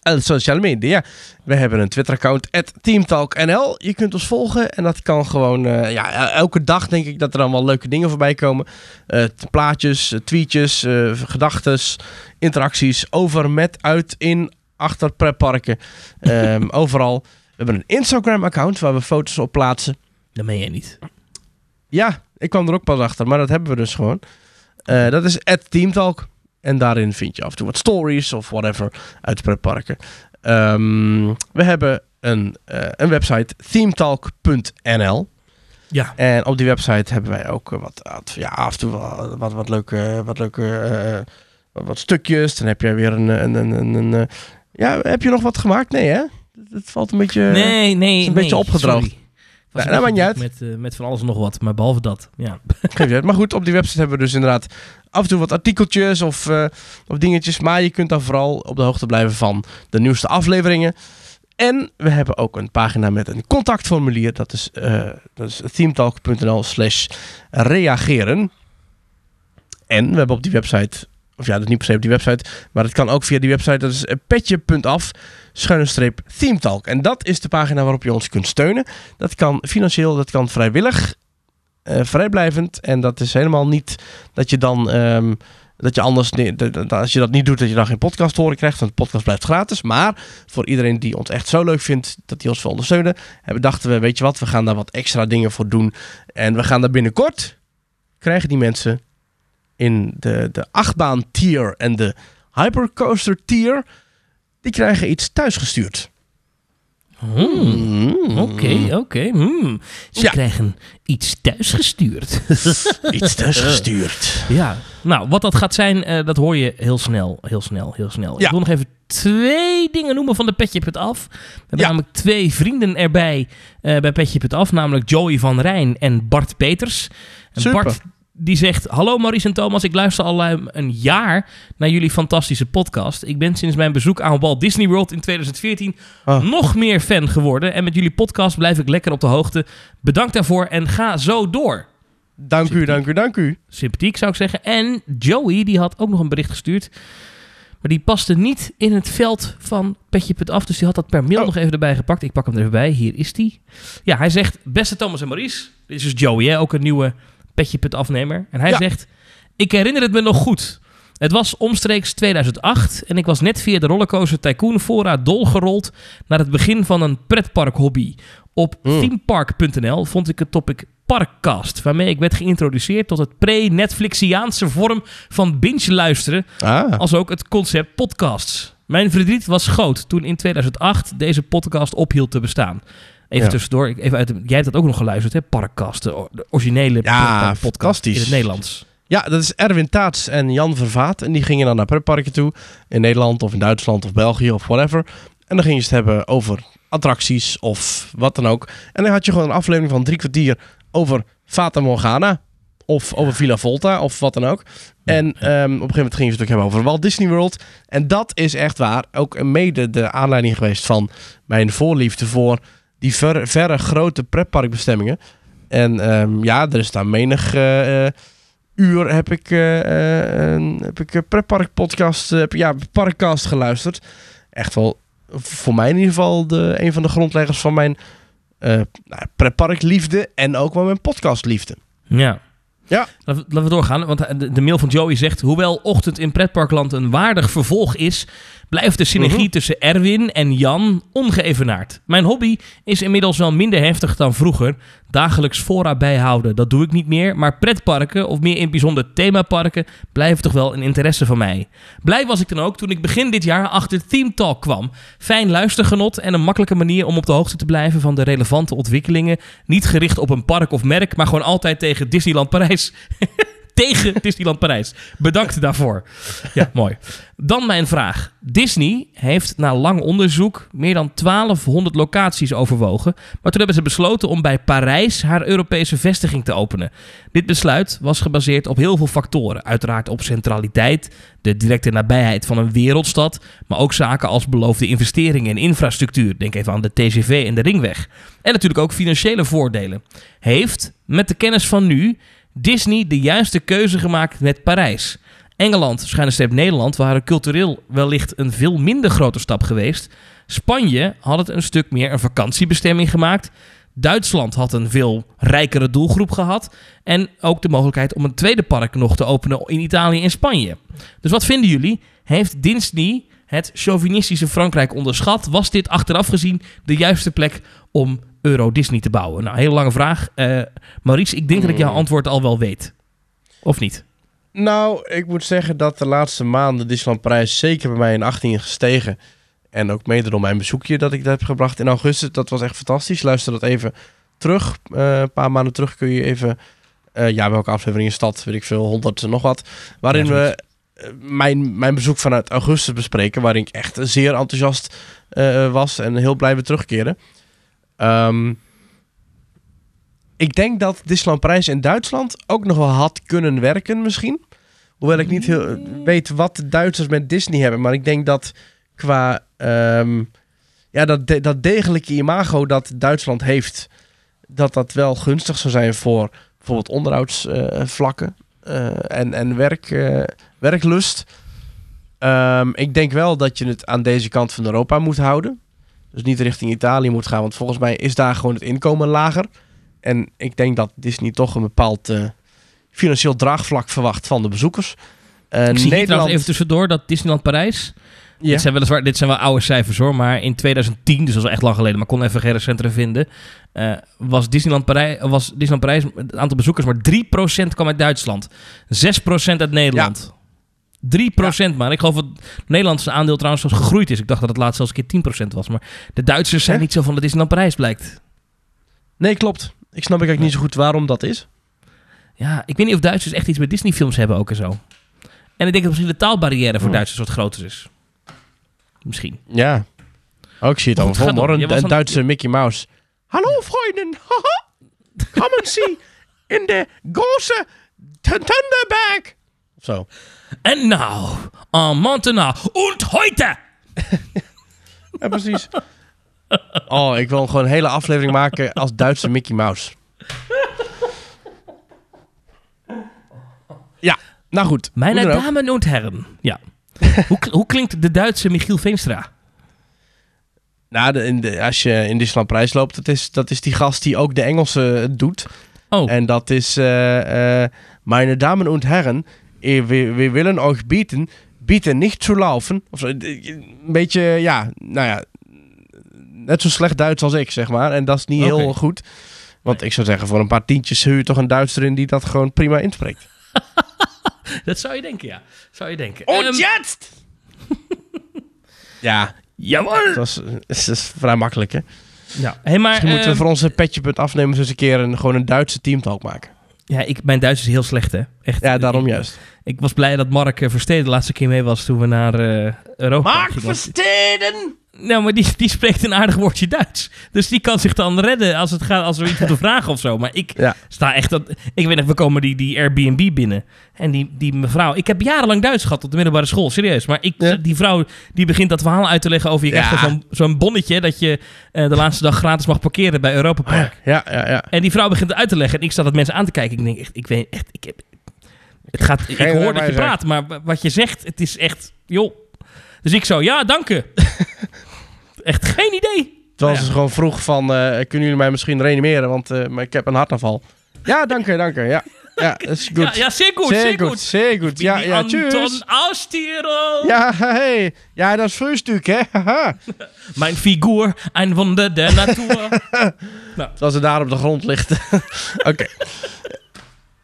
En sociale media. We hebben een Twitter-account, TeamTalkNL. Je kunt ons volgen en dat kan gewoon... eh, ja, elke dag denk ik dat er dan wel leuke dingen voorbij komen. Eh, plaatjes, eh, tweetjes, eh gedachtes, interacties. Over, met, uit, in, achter pretparken. Ehm, overal. We hebben een Instagram-account waar we foto's op plaatsen. Dat meen jij niet. Ja, ik kwam er ook pas achter, maar dat hebben we dus gewoon. Dat is @teamtalk en daarin vind je af en toe wat stories of whatever uit pretparken. Ehm, we hebben een, eh, een website, themetalk.nl. Ja. En op die website hebben wij ook eh, wat, ja, af en toe wat, wat, wat leuke, wat, leuke eh, wat, stukjes. Dan heb je weer een, een, een, een, een, eh, ja, heb je nog wat gemaakt? Nee, hè? Het valt een beetje... nee, nee. een nee, beetje opgedroogd. sorry. Was Nou, maakt niet Met, eh, met van alles en nog wat, maar behalve dat. Ja. Uit. Maar goed, op die website hebben we dus inderdaad af en toe wat artikeltjes of, eh, of dingetjes. Maar je kunt dan vooral op de hoogte blijven van de nieuwste afleveringen. En we hebben ook een pagina met een contactformulier. Dat is, eh dat is themetalk.nl slash reageren. En we hebben op die website, of ja, dat niet per se op die website, maar het kan ook via die website. Dat is eh, petje.af, schuine streep themetalk. En dat is de pagina waarop je ons kunt steunen. Dat kan financieel, dat kan vrijwillig, eh, vrijblijvend. En dat is helemaal niet dat je dan... ehm, dat je anders, als je dat niet doet, dat je dan geen podcast horen krijgt. Want de podcast blijft gratis. Maar voor iedereen die ons echt zo leuk vindt, dat die ons wil ondersteunen, hebben, dachten we, weet je wat, we gaan daar wat extra dingen voor doen. En we gaan daar binnenkort, krijgen die mensen in de, de achtbaan tier en de hypercoaster tier, die krijgen iets thuisgestuurd. Hmm. Mm. Oké, oké. hmm. Ze Ja. krijgen iets thuisgestuurd. Iets thuisgestuurd. ja, nou, wat dat gaat zijn, eh, dat hoor je heel snel, heel snel, heel snel. Ik wil nog even twee dingen noemen van de Petje Put Af. We hebben Ja. namelijk twee vrienden erbij eh, bij Af, namelijk Joey van Rijn en Bart Peters. En Super. Bart, die zegt: Hallo Maurice en Thomas, ik luister al ruim een jaar naar jullie fantastische podcast. Ik ben sinds mijn bezoek aan Walt Disney World in 2014 Oh. nog meer fan geworden. En met jullie podcast blijf ik lekker op de hoogte. Bedankt daarvoor en ga zo door. Dank u, dank u, dank u. Sympathiek zou ik zeggen. En Joey, die had ook nog een bericht gestuurd. Maar die paste niet in het veld van Petje.af. Dus die had dat per mail Oh. nog even erbij gepakt. Ik pak hem er even bij. Hier is die. Ja, hij zegt... Beste Thomas en Maurice. Dit is dus Joey, hè? ook een nieuwe Petje.afnemer. En hij Ja. zegt... Ik herinner het me nog goed. Het was omstreeks 2008 en ik was net via de rollercoaster Tycoon Fora dolgerold naar het begin van een pretparkhobby. Op Mm. themepark.nl vond ik het topic Parkcast, waarmee ik werd geïntroduceerd tot het pre-Netflixiaanse vorm van binge luisteren, Ah, als ook het concept podcasts. Mijn verdriet was groot toen in 2008 deze podcast ophield te bestaan. Even Ja. tussendoor, even uit de, jij hebt dat ook nog geluisterd, hè? Parkcast, de, originele Ja, fantastisch. in het Nederlands. ja, dat is Erwin Taats en Jan Vervaat. En die gingen dan naar pretparken toe. In Nederland of in Duitsland of België of whatever. En dan gingen ze het hebben over attracties of wat dan ook. En dan had je gewoon een aflevering van drie kwartier over Fata Morgana. Of over Villa Volta of wat dan ook. En ehm, op een gegeven moment gingen ze het ook hebben over Walt Disney World. En dat is echt waar ook mede de aanleiding geweest van mijn voorliefde voor die verre, verre grote pretparkbestemmingen. En ehm, ja, er is daar menig eh, eh, uur heb ik, eh, een- heb ik een pretpark podcast, eh, heb, ja, parkcast geluisterd. Echt wel voor mij in ieder geval de, een van de grondleggers van mijn nou, pretparkliefde en ook wel mijn podcastliefde. Ja. Ja. Laten we, doorgaan, want de mail van Joey zegt... Hoewel Ochtend in Pretparkland een waardig vervolg is... blijft de synergie Mhm. tussen Erwin en Jan ongeëvenaard. Mijn hobby is inmiddels wel minder heftig dan vroeger. Dagelijks fora bijhouden, dat doe ik niet meer. Maar pretparken, of meer in het bijzonder themaparken... blijven toch wel een interesse van mij. Blij was ik dan ook toen ik begin dit jaar achter Theme Talk kwam. Fijn luistergenot en een makkelijke manier om op de hoogte te blijven... van de relevante ontwikkelingen. Niet gericht op een park of merk, maar gewoon altijd tegen Disneyland Parijs. tegen Disneyland Parijs. Bedankt daarvoor. Ja, mooi. Dan mijn vraag. Disney heeft na lang onderzoek meer dan 1200 locaties overwogen. Maar toen hebben ze besloten om bij Parijs haar Europese vestiging te openen. Dit besluit was gebaseerd op heel veel factoren. Uiteraard op centraliteit, de directe nabijheid van een wereldstad. Maar ook zaken als beloofde investeringen in infrastructuur. Denk even aan de TGV en de Ringweg. En natuurlijk ook financiële voordelen. Heeft, met de kennis van nu, Disney de juiste keuze gemaakt met Parijs. Engeland, streep Nederland, waren cultureel wellicht een veel minder grote stap geweest. Spanje had het een stuk meer een vakantiebestemming gemaakt. Duitsland had een veel rijkere doelgroep gehad. En ook de mogelijkheid om een tweede park nog te openen in Italië en Spanje. Dus wat vinden jullie? Heeft Disney het chauvinistische Frankrijk onderschat? Was dit achteraf gezien de juiste plek om Euro Disney te bouwen? Nou, hele lange vraag. Eh Maurice, ik denk dat ik jouw Hmm. antwoord al wel weet. Of niet? Nou, ik moet zeggen dat de laatste maanden Disneyland Parijs zeker bij mij in 18 is gestegen. En ook mede door mijn bezoekje dat ik dat heb gebracht in augustus. Dat was echt fantastisch. Luister dat even terug. Eh, een paar maanden terug kun je even... eh, ja, welke aflevering is dat? Weet ik veel, 100 en nog wat. Waarin Ja, we mijn, mijn bezoek vanuit augustus bespreken. Waarin ik echt zeer enthousiast was en heel blij weer terugkeren. Ehm, ik denk dat Disneyland Parijs in Duitsland ook nog wel had kunnen werken misschien. Hoewel ik niet heel weet wat de Duitsers met Disney hebben. Maar ik denk dat qua ehm, ja, dat, de- dat degelijke imago dat Duitsland heeft... dat dat wel gunstig zou zijn voor bijvoorbeeld onderhoudsvlakken eh, en, en werk, eh, werklust. Ehm, ik denk wel dat je het aan deze kant van Europa moet houden. Dus niet richting Italië moet gaan. Want volgens mij is daar gewoon het inkomen lager. En ik denk dat Disney toch een bepaald eh, financieel draagvlak verwacht van de bezoekers. Eh, Ik zie hier Nederland... even tussendoor dat Disneyland Parijs... Ja. Dit, zijn weliswaar, dit zijn wel oude cijfers hoor, maar in 2010, dus dat is echt lang geleden, maar kon even geen recenteren vinden, eh, was, Disneyland Parijs, was Disneyland Parijs, het aantal bezoekers, maar 3% kwam uit Duitsland. 6% uit Nederland. 3% maar. Ik geloof dat het Nederlandse aandeel trouwens zelfs gegroeid is. Ik dacht dat het laatst zelfs een keer 10% was. Maar de Duitsers zijn niet zo van de Disneyland Parijs, blijkt. Nee, klopt. Ik snap eigenlijk niet zo goed waarom dat is. Ja, ik weet niet of Duitsers echt iets met Disney films hebben ook en zo. En ik denk dat misschien de taalbarrière voor Hmm. Duitsers wat groter is. Misschien. Ja. Oh, ik zie het Maar al hoor. Je Een, Duitse Mickey Mouse. Hallo, vrienden. Haha. Come and see in de große Thunderback! Of zo. En nou, en maintenant, und heute! Ja, precies. Oh, ik wil gewoon een hele aflevering maken als Duitse Mickey Mouse. Ja, nou goed. Ook. Damen und Herren. Ja. hoe, hoe klinkt de Duitse Michiel Veenstra? Nou, de, als je in Disneyland Prijs loopt, dat is, dat is die gast die ook de Engelse doet. Oh, En dat is, eh, eh, meine Damen und Herren, eh, we, willen euch bieten, bieten nicht zu laufen. Of zo, eh, een beetje, ja, nou ja, net zo slecht Duits als ik, zeg maar. En dat is niet heel goed. Want ik zou zeggen, voor een paar tientjes huur je toch een Duitser in die dat gewoon prima inspreekt. dat zou je denken, ja. Zou je denken. Und Ehm, jetzt! ja, Jawel! dat is, dat is vrij makkelijk, hè? Ja. Hey, maar, Misschien moeten we ehm, voor onze petje.punt afnemen eens een keer een, gewoon een Duitse teamtalk maken. Ja, ik, mijn Duits is heel slecht, hè. Echt. Ja, daarom ik, juist. Ik was blij dat Mark Versteden de laatste keer mee was toen we naar eh Europa Mark gingen. Versteden! Nou, maar die, die spreekt een aardig woordje Duits. Dus die kan zich dan redden als het gaat als we iets moeten vragen of zo. Maar ik Ja. sta echt... Dat, ik weet nog, we komen die, die Airbnb binnen. En die, die mevrouw... Ik heb jarenlang Duits gehad op de middelbare school, serieus. Maar ik, Ja. die vrouw die begint dat verhaal uit te leggen over... Je Ja. zo'n bonnetje dat je eh, de laatste dag gratis mag parkeren bij Europa Park. Ja, ja, ja. En die vrouw begint het uit te leggen. En ik sta dat mensen aan te kijken. Ik denk echt, ik weet echt... Ik, heb, het gaat, ik Geen hoor dat je je zegt. praat, maar wat je zegt, het is echt... Joh. Dus ik zo, ja, dank u. echt geen idee. Terwijl Ja. ze gewoon vroeg van, eh, kunnen jullie mij misschien reanimeren, want eh, maar ik heb een hartaanval. Ja, dank u, dank u. Ja, ja dat is goed. Ja, ja, zeer goed, zeer, zeer goed, zeer goed. Ja, ja, Anton tschüss. aus Tirol. Ja, hey. Ja, dat is Frühstück, hè. Mijn figuur, een wonder der Natur. Terwijl ze daar op de grond ligt. Oké.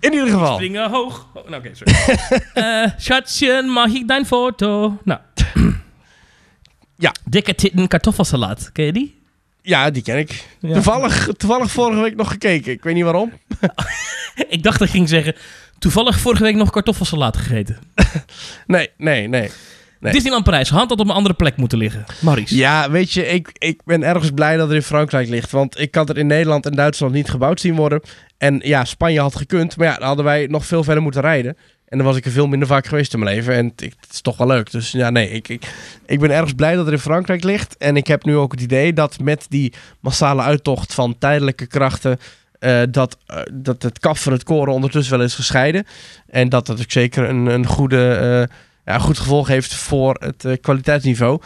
In ieder geval. Springen hoog. Oh, nou, oké, sorry. Eh, Schatzje, mag ik dein foto? Nou. Ja. Dikke titten kartoffelsalat. Ken je die? Ja, die ken ik. Ja. Toevallig, toevallig vorige week nog gekeken. Ik weet niet waarom. Ik dacht dat ik ging zeggen... Toevallig vorige week nog kartoffelsalat gegeten. Nee, nee, nee. Nee. Disneyland Parijs had dat op een andere plek moeten liggen. Maurice. Ja, weet je, ik, ik ben ergens blij dat het in Frankrijk ligt. Want ik had het in Nederland en Duitsland niet gebouwd zien worden. En ja, Spanje had gekund. Maar ja, dan hadden wij nog veel verder moeten rijden. En dan was ik er veel minder vaak geweest in mijn leven. En het, is toch wel leuk. Dus ja, nee, ik, ik, ik ben ergens blij dat het in Frankrijk ligt. En ik heb nu ook het idee dat met die massale uittocht van tijdelijke krachten... eh, dat, eh, dat het kaf van het koren ondertussen wel is gescheiden. En dat dat ook zeker een, een goede, eh, ja, goed gevolg heeft voor het kwaliteitsniveau.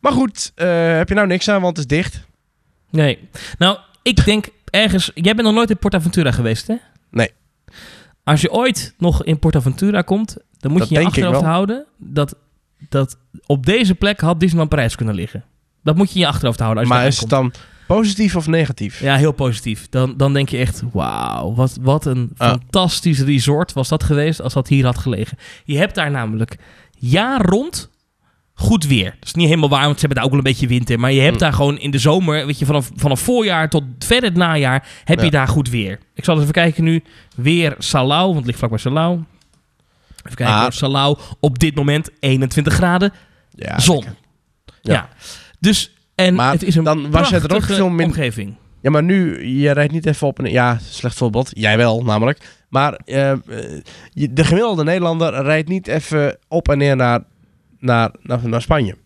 Maar goed, heb je nou niks aan, want het is dicht. Nee. Nou, ik denk ergens... Jij bent nog nooit in PortAventura geweest, hè? Nee. Als je ooit nog in PortAventura komt... dan moet Dat je je achterhoofd houden... Dat, dat op deze plek had Disneyland Parijs kunnen liggen. Dat moet je in je achterhoofd houden als je maar is het dan positief of negatief? Ja, heel positief. Dan, dan denk je echt, wauw, wat, wat een Ah. fantastisch resort was dat geweest als dat hier had gelegen. Je hebt daar namelijk jaar rond goed weer. Dat is niet helemaal waar, want ze hebben daar ook wel een beetje winter. Maar je hebt Mm. daar gewoon in de zomer, weet je, vanaf, vanaf voorjaar tot verder het najaar, heb je daar goed weer. Ik zal eens even kijken nu. Weer Salau, want het ligt vlakbij Salau. Even kijken, Ah. Salau op dit moment 21 graden, Ja, zon. Ja. Ja. Dus, en Maar het is een dan was je er ook veel min- omgeving. Ja, maar nu, je rijdt niet even op een... Ja, slecht voorbeeld. Jij wel, namelijk. Maar eh, eh, de gemiddelde Nederlander rijdt niet even op en neer naar, naar, naar, naar Spanje.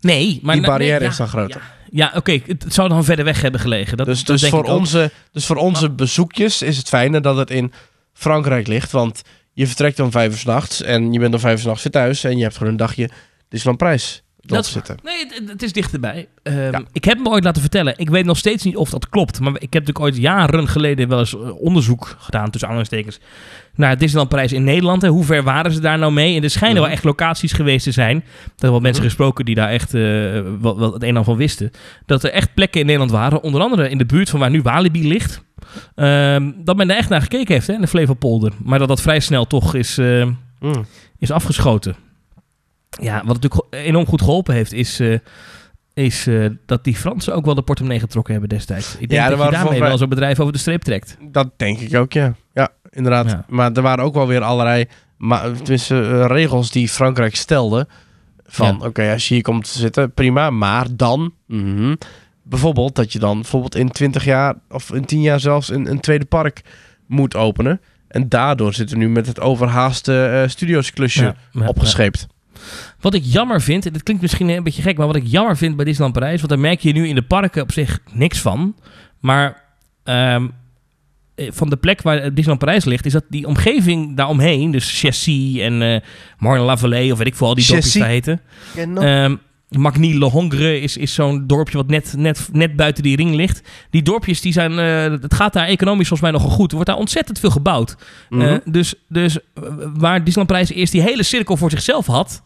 Nee, maar Die barrière is dan groter. Ja, oké, het, het zou dan verder weg hebben gelegen. Dat, dus dat dus, denk voor ik onze, dus voor onze bezoekjes is het fijne dat het in Frankrijk ligt. Want je vertrekt om vijf uur 's nachts en je bent om vijf uur 's nachts weer thuis. En je hebt gewoon een dagje Disneyland Prijs Dat zitten. Nee, het, het is dichterbij. Ehm, Ja. Ik heb me ooit laten vertellen. Ik weet nog steeds niet of dat klopt. Maar ik heb natuurlijk ooit jaren geleden wel eens eh, onderzoek gedaan, tussen aanhalingstekens, naar Disneyland Parijs in Nederland. En hoe ver waren ze daar nou mee? En er schijnen wel echt locaties geweest te zijn. Er hebben wel mensen gesproken die daar echt eh, wel, wel het een en ander van wisten. Dat er echt plekken in Nederland waren, onder andere in de buurt van waar nu Walibi ligt. ehm, dat men daar echt naar gekeken heeft, hè, in de Flevopolder. Maar dat dat vrij snel toch is... Mm. is afgeschoten. Ja, wat natuurlijk enorm goed geholpen heeft, is, eh, is eh, dat die Fransen ook wel de portemonnee getrokken hebben destijds. Ik denk Ja, dat je daarmee wel zo'n bedrijf over de streep trekt. Dat denk ik ook, ja. Ja, inderdaad. Ja. Maar er waren ook wel weer allerlei ma tenminste, eh, regels die Frankrijk stelde. Van, Ja. oké, als je hier komt te zitten, prima. Maar dan, mhm, bijvoorbeeld, dat je dan bijvoorbeeld in 20 jaar of in 10 jaar zelfs een, een tweede park moet openen. En daardoor zitten we nu met het overhaaste eh studiossklusje Ja, ja, opgescheept. Wat ik jammer vind, en dit klinkt misschien een beetje gek, maar wat ik jammer vind bij Disneyland Parijs, want daar merk je nu in de parken op zich niks van. Maar ehm, eh, van de plek waar Disneyland Parijs ligt, is dat die omgeving daaromheen, dus Chessy en eh Marne-la-Vallée, of weet ik veel, al die dorpjes daar heten. Magny Le Hongre is, is zo'n dorpje wat net, net, net buiten die ring ligt. Die dorpjes, die zijn, eh, het gaat daar economisch volgens mij nogal goed. Er wordt daar ontzettend veel gebouwd. Mhm. Eh, dus, dus eh, waar Disneyland Parijs eerst die hele cirkel voor zichzelf had.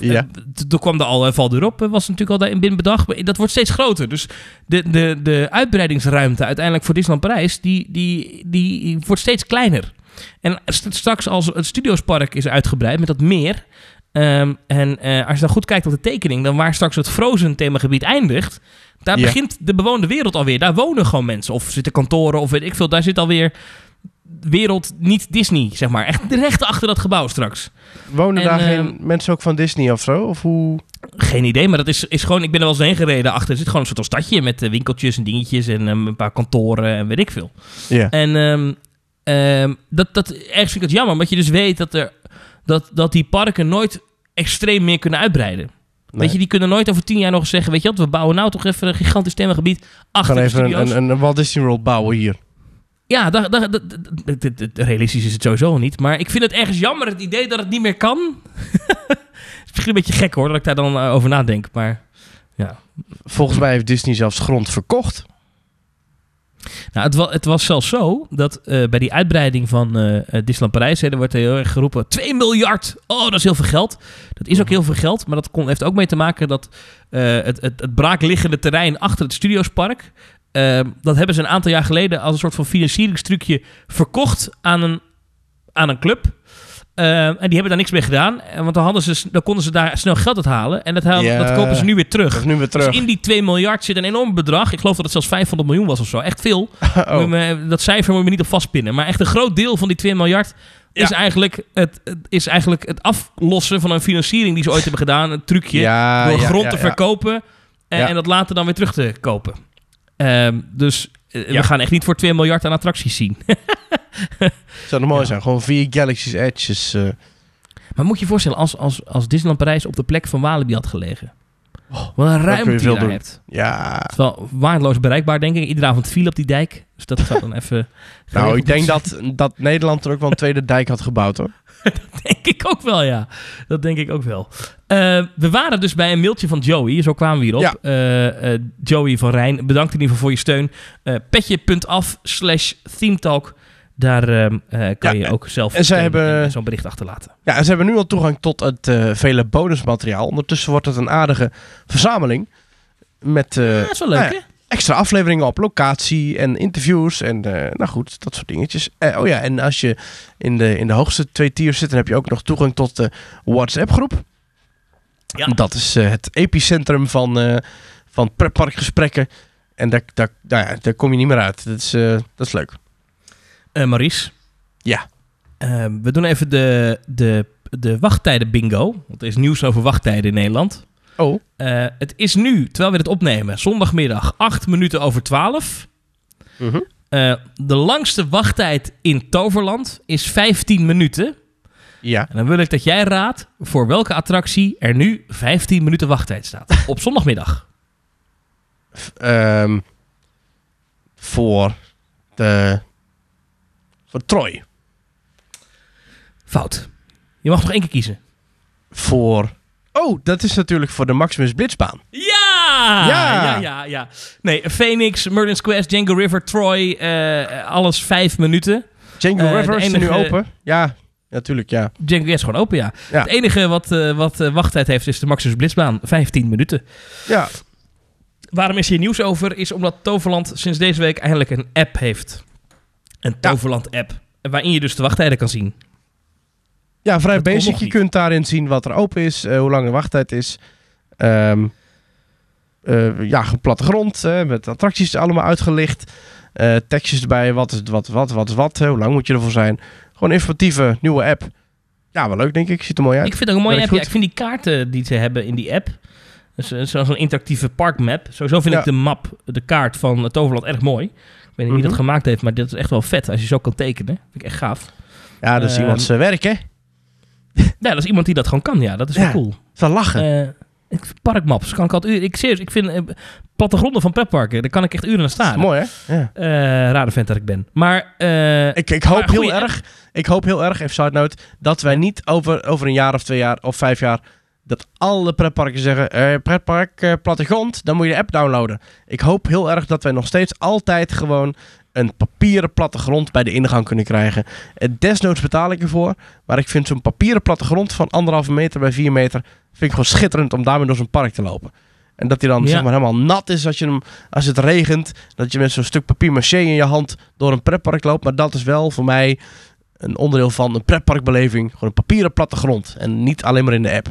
Ja. t- toen kwam er al uh, Val d'Europe, was natuurlijk al daarin binnen bedacht. Maar dat wordt steeds groter. Dus de, de, de uitbreidingsruimte uiteindelijk voor Disneyland Parijs, die, die, die wordt steeds kleiner. En st- straks als het Studiospark is uitgebreid met dat meer. Ehm, en eh, als je dan goed kijkt op de tekening, dan waar straks het Frozen themagebied eindigt, daar Ja. begint de bewoonde wereld alweer. Daar wonen gewoon mensen. Of zitten kantoren of weet ik veel. Daar zit alweer wereld niet Disney, zeg maar. Echt recht achter dat gebouw straks. Wonen en, daar ehm, geen mensen ook van Disney of zo? Of hoe? Geen idee, maar dat is, is gewoon... Ik ben er wel eens heen gereden achter. Er zit gewoon een soort van stadje met eh, winkeltjes en dingetjes en ehm, een paar kantoren en weet ik veel. Ja. En ehm, ehm, dat, dat, ergens vind ik het jammer, omdat je dus weet dat, er, dat, dat die parken nooit extreem meer kunnen uitbreiden. Nee. Weet je, die kunnen nooit over tien jaar nog zeggen, weet je wat, we bouwen nou toch even een gigantisch themagebied achter de even een, een, een Walt Disney World bouwen hier. Ja, dat, dat, dat, dat- dat- dat- realistisch is het sowieso niet. Maar ik vind het ergens jammer, het idee dat het niet meer kan. het is misschien een beetje gek hoor, dat ik daar dan eh, over nadenk. Maar ja. Volgens mij heeft Disney zelfs grond verkocht. Nou, het, wa- het was zelfs zo dat eh, bij die uitbreiding van eh, Disneyland Parijs... Hè, er wordt heel erg geroepen, 2 miljard! Oh, dat is heel veel geld. Dat is ook heel veel geld, maar dat kon, heeft ook mee te maken... dat het, het, het braakliggende terrein achter het Studiospark... eh, dat hebben ze een aantal jaar geleden als een soort van financieringstrucje verkocht aan een, aan een club... Eh, en die hebben daar niks mee gedaan, eh, want dan, hadden ze, dan konden ze daar snel geld uit halen. En dat, halen- dat kopen ze nu weer terug. nu weer terug. Dus in die 2 miljard zit een enorm bedrag. Ik geloof dat het zelfs 500 miljoen was of zo. Echt veel. Oh. me- dat cijfer moet je me niet op vastpinnen. Maar echt een groot deel van die 2 miljard is, eigenlijk het, het- is eigenlijk het aflossen van een financiering die ze ooit hebben gedaan. Een trucje. Ja, door ja, ja, te verkopen en, en dat later dan weer terug te kopen. Ehm, dus eh, we gaan echt niet voor 2 miljard aan attracties zien. Zou nog mooi Ja. zijn. Gewoon vier Galaxy's Edges. eh. maar moet je je voorstellen, als, als, als Disneyland Parijs op de plek van Walibi had gelegen. Oh, Wat een je ruimte veel je daar hebt. ja. Het is wel waardeloos bereikbaar, denk ik. Iedere avond viel op die dijk. Dus dat zou dan even... Nou, ik denk dat, dat Nederland er ook wel een tweede dijk had gebouwd hoor. denk ik ook wel, ja. Dat denk ik ook wel. Eh, we waren dus bij een mailtje van Joey. Zo kwamen we hierop. Ja. Eh, Joey van Rijn, bedankt in ieder geval voor je steun. Petje.af slash themetalk. Daar eh, kan Ja, je ook zelf zo'n bericht achterlaten. Ja, en ze hebben nu al toegang tot het eh, vele bonusmateriaal. Ondertussen wordt het een aardige verzameling. Met eh, Ja, dat is wel leuk, nou hè? extra afleveringen op locatie en interviews. En eh, nou goed, dat soort dingetjes. Eh, oh ja, en als je in de, in de hoogste twee tiers zit, dan heb je ook nog toegang tot de WhatsApp-groep. Ja. Dat is eh, het epicentrum van, eh van pretparkgesprekken. En daar, daar, nou ja, daar kom je niet meer uit. Dat is, eh, dat is leuk. Eh, Maurice. Ja. Eh, we doen even de, de, de wachttijden bingo. Want er is nieuws over wachttijden in Nederland. Oh, Eh, het is nu, terwijl we dit opnemen, zondagmiddag 8 minuten over 12. mhm. Eh, de langste wachttijd in Toverland is 15 minuten. ja. En dan wil ik dat jij raadt voor welke attractie er nu 15 minuten wachttijd staat. Op zondagmiddag. F- ehm, voor de... Voor Troy. Fout. Je mag nog één keer kiezen. Voor... Oh, dat is natuurlijk voor de Maximus Blitzbaan. Ja! Ja! Ja, ja, ja. Nee, Phoenix, Merlin's Quest, Django River, Troy, eh, alles vijf minuten. Django Eh, River is er nu open. Ja, natuurlijk, ja. Django is gewoon open, ja. Ja. Het enige wat, eh, wat wachttijd heeft is de Maximus Blitzbaan. 15 minuten. Ja, Waarom is hier nieuws over? Is omdat Toverland sinds deze week eindelijk een app heeft. Een Toverland-app. Waarin je dus de wachttijden kan zien. ja vrij Dat basic. Je kunt daarin zien wat er open is, eh, hoe lang de wachttijd is. Ehm eh, ja, plattegrond, eh, met attracties allemaal uitgelicht. Eh, tekstjes erbij, wat is het, wat, wat, wat wat, hoe lang moet je ervoor zijn. Gewoon informatieve nieuwe app. Ja, wel leuk denk ik, ziet er mooi uit. Ik vind het ook een mooie app. Ja, ik vind die kaarten die ze hebben in die app... Dus, Zoals een interactieve parkmap. Sowieso vind Ja. ik de map, de kaart van eh, Toverland erg mooi. Weet niet wie dat Mhm. gemaakt heeft, maar dit is echt wel vet als je zo kan tekenen. Vind ik echt gaaf. Ja, dat is Ehm, iemands eh, werk, hè? Ja, dat is iemand die dat gewoon kan, ja. Dat is Ja. wel cool. Zal lachen. Eh, ik- parkmaps kan ik altijd uren. Ik, serieus, ik vind eh, plattegronden van pretparken, daar kan ik echt uren aan staan. Mooi, hè? Ja. Rare vent dat ik ben. Maar Ik, ik hoop Maar heel erg, ik hoop heel erg, even side note, dat wij niet over, over een jaar of twee jaar of vijf jaar, dat alle pretparken zeggen, eh, pretpark eh, plattegrond, dan moet je de app downloaden. Ik hoop heel erg dat wij nog steeds altijd gewoon een papieren plattegrond bij de ingang kunnen krijgen. Desnoods betaal ik ervoor, maar ik vind zo'n papieren plattegrond van anderhalve meter bij vier meter, vind ik gewoon schitterend om daarmee door zo'n park te lopen. En dat hij dan Ja. zeg maar helemaal nat is als, je hem, als het regent. Dat je met zo'n stuk papier maché in je hand door een pretpark loopt. Maar dat is wel voor mij een onderdeel van een pretparkbeleving. Gewoon een papieren plattegrond. En niet alleen maar in de app.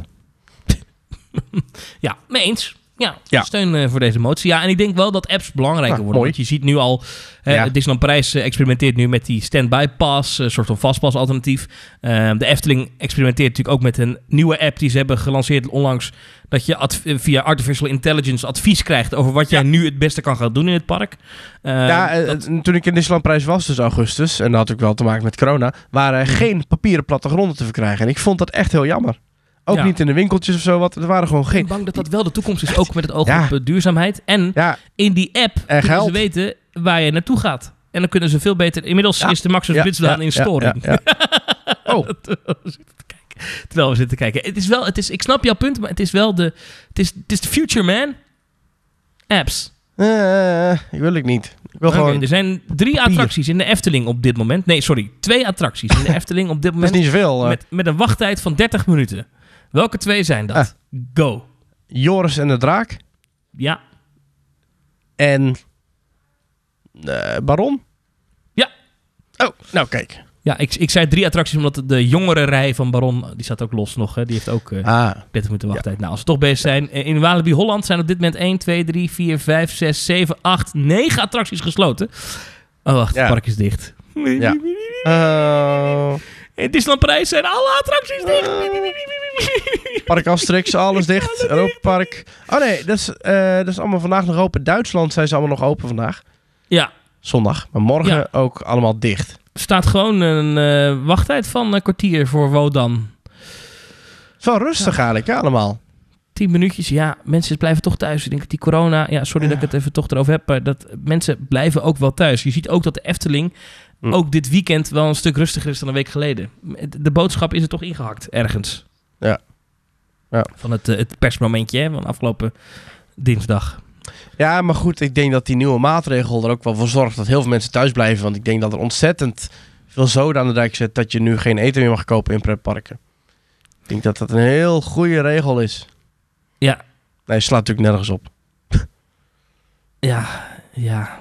ja, mee eens. Ja, Ja. steun eh, voor deze motie. Ja, en ik denk wel dat apps belangrijker Nou, worden. mooi. Want je ziet nu al, eh Ja. Disneyland Parijs eh, experimenteert nu met die standby pass, een soort van vastpas alternatief. Eh, de Efteling experimenteert natuurlijk ook met een nieuwe app die ze hebben gelanceerd onlangs. Dat je eh, via artificial intelligence advies krijgt over wat jij nu het beste kan gaan doen in het park. Eh, ja, eh, dat- toen ik in Disneyland Prijs was, dus augustus. En dat had ook wel te maken met corona. Waren er geen papieren plattegronden te verkrijgen. En ik vond dat echt heel jammer. Ook Ja. niet in de winkeltjes of zo. Wat, er waren gewoon ik ben geen... bang dat dat wel de toekomst is, ook met het oog Ja. op eh, duurzaamheid. En Ja, in die app En kunnen geld. ze weten waar je naartoe gaat. En dan kunnen ze veel beter... Inmiddels Ja. is de Blitzlaan ja, in ja, storing. ja, ja. Oh, Terwijl we zitten te kijken. Terwijl we zitten kijken. Het is wel, het is, ik snap jouw punt, maar het is wel de, het is, het is de future, man. Apps. Eh, ik wil ik niet. Ik wil gewoon... er zijn drie papier. attracties in de Efteling op dit moment. Nee, sorry. Twee attracties in de Efteling op dit Dat is moment. niet zoveel. Met, met een wachttijd van 30 minuten. Welke twee zijn dat? Ah. Go. Joris en de Draak. Ja. En... eh, Baron? Ja. Oh, nou kijk. Ja, ik, ik zei drie attracties omdat de jongere rij van Baron, die staat ook los nog. Hè. Die heeft ook eh, Ah, 30 minuten wachttijd. Nou, als we toch bezig zijn. eh, In Walibi Holland zijn op dit moment 1, 2, 3, 4, 5, 6, 7, 8, 9 attracties gesloten. Oh, wacht. Ja. Het park is dicht. Ja. Oh. In Disneyland Parijs zijn alle attracties dicht. Park Asterix, alles dicht. Europa Park. Oh nee, dat is, eh, dat is allemaal vandaag nog open. Duitsland zijn ze allemaal nog open vandaag. Ja, Zondag. Maar morgen Ja. ook allemaal dicht. er staat gewoon een eh, wachttijd van een kwartier voor Wodan. Het is wel rustig eigenlijk, hè, allemaal. 10 minuutjes, ja, mensen blijven toch thuis. Ik denk dat die corona, ja, sorry dat ik het even toch erover heb, maar dat mensen blijven ook wel thuis. Je ziet ook dat de Efteling Hm. ook dit weekend wel een stuk rustiger is dan een week geleden. De boodschap is er toch ingehakt, ergens. Ja. Van het, eh, het persmomentje hè, van afgelopen dinsdag. Ja, maar goed, ik denk dat die nieuwe maatregel er ook wel voor zorgt dat heel veel mensen thuis blijven. Want ik denk dat er ontzettend veel zoden aan de dijk zit dat je nu geen eten meer mag kopen in pretparken. Ik denk dat dat een heel goede regel is. Ja. Nee, slaat natuurlijk nergens op. Ja, ja.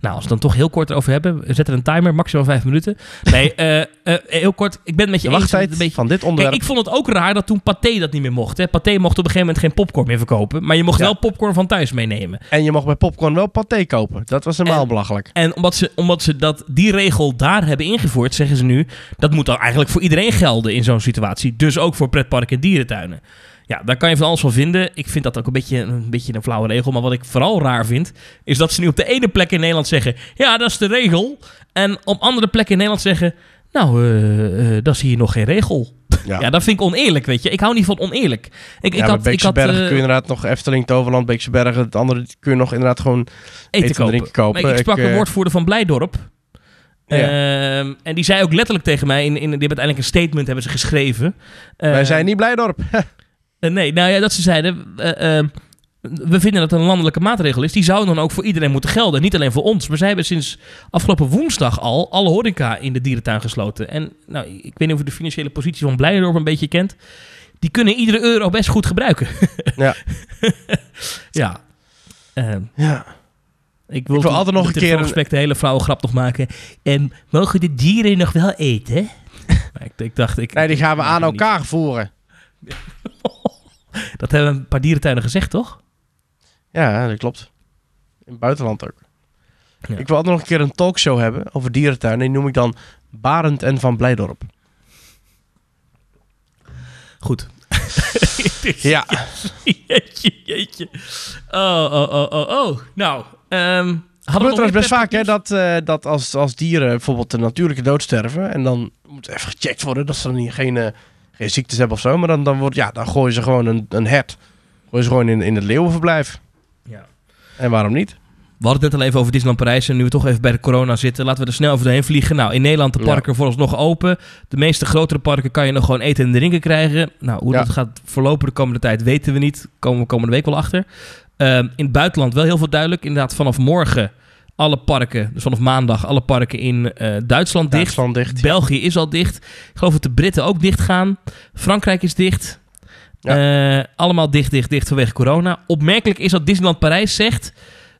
Nou, als we het dan toch heel kort erover hebben, we zetten een timer, maximaal vijf minuten. Nee, eh, eh, heel kort, ik ben met je De eens. Een beetje... van dit onderwerp. Kijk, ik vond het ook raar dat toen Pathé dat niet meer mocht. Hè. Pathé mocht op een gegeven moment geen popcorn meer verkopen. Maar je mocht Ja. wel popcorn van thuis meenemen. En je mag bij popcorn wel paté kopen. Dat was helemaal En- belachelijk. En omdat ze, omdat ze dat, die regel daar hebben ingevoerd, zeggen ze nu... dat moet dan eigenlijk voor iedereen gelden in zo'n situatie. Dus ook voor pretparken en dierentuinen. Ja, daar kan je van alles van vinden. Ik vind dat ook een beetje, een beetje een flauwe regel. Maar wat ik vooral raar vind, is dat ze nu op de ene plek in Nederland zeggen... ja, dat is de regel. En op andere plekken in Nederland zeggen... nou, eh, eh, dat is hier nog geen regel. Ja. Ja, dat vind ik oneerlijk, weet je. Ik hou niet van oneerlijk. Ik, ja, ik had, ik had eh, kun je inderdaad nog Efteling, Toverland, Beekse Bergen. Het andere kun je nog inderdaad gewoon eten, eten en kopen. drinken kopen. Maar ik sprak een woordvoerder van Blijdorp. Ja. Ehm, en die zei ook letterlijk tegen mij, in, in, die hebben uiteindelijk een statement hebben ze geschreven. Wij Eh, zijn niet Blijdorp. eh, nee, nou ja, dat ze zeiden, eh, eh, we vinden dat het een landelijke maatregel is. Die zou dan ook voor iedereen moeten gelden, niet alleen voor ons. Maar zij hebben sinds afgelopen woensdag al alle horeca in de dierentuin gesloten. En nou, ik weet niet of je de financiële positie van Blijdorp een beetje kent. Die kunnen iedere euro best goed gebruiken. Ja. ja. Ehm, ja. Ik wil, Ik wil altijd nog een keer respect de hele grap nog maken. En mogen de dieren nog wel eten? Maar ik, ik dacht, ik, Nee, die gaan we aan niet. elkaar voeren. Dat hebben een paar dierentuinen gezegd, toch? Ja, dat klopt. In het buitenland ook. Ja. Ik wil altijd nog een keer een talkshow hebben over dierentuinen. Die noem ik dan Barend en Van Blijdorp. Goed. Ja. jeetje, jeetje. Oh, oh, oh, oh, oh. Nou, ehm, Hadden we gebeurt trouwens best vaak hè, dat, eh, dat als, als dieren bijvoorbeeld de natuurlijke dood sterven en dan moet even gecheckt worden dat ze dan niet, geen, eh, geen ziektes hebben of zo, maar dan, dan, wordt, ja, dan gooien ze gewoon een, een hert. Gooien ze gewoon in, in het leeuwenverblijf. Ja. En waarom niet? We hadden het net al even over Disneyland Parijs en nu we toch even bij de corona zitten, laten we er snel over doorheen vliegen. Nou, in Nederland de Ja. parken vooralsnog open. De meeste grotere parken kan je nog gewoon eten en drinken krijgen. Nou, hoe Ja. dat gaat verlopen de komende tijd weten we niet. Komen we komende week wel achter. Ehm, in het buitenland wel heel veel duidelijk. Inderdaad, vanaf morgen alle parken, dus vanaf maandag alle parken in eh, Duitsland dicht. Duitsland dicht. België is al dicht. Ik geloof dat de Britten ook dicht gaan. Frankrijk is dicht. Eh, allemaal dicht, dicht, dicht vanwege corona. Opmerkelijk is dat Disneyland Parijs zegt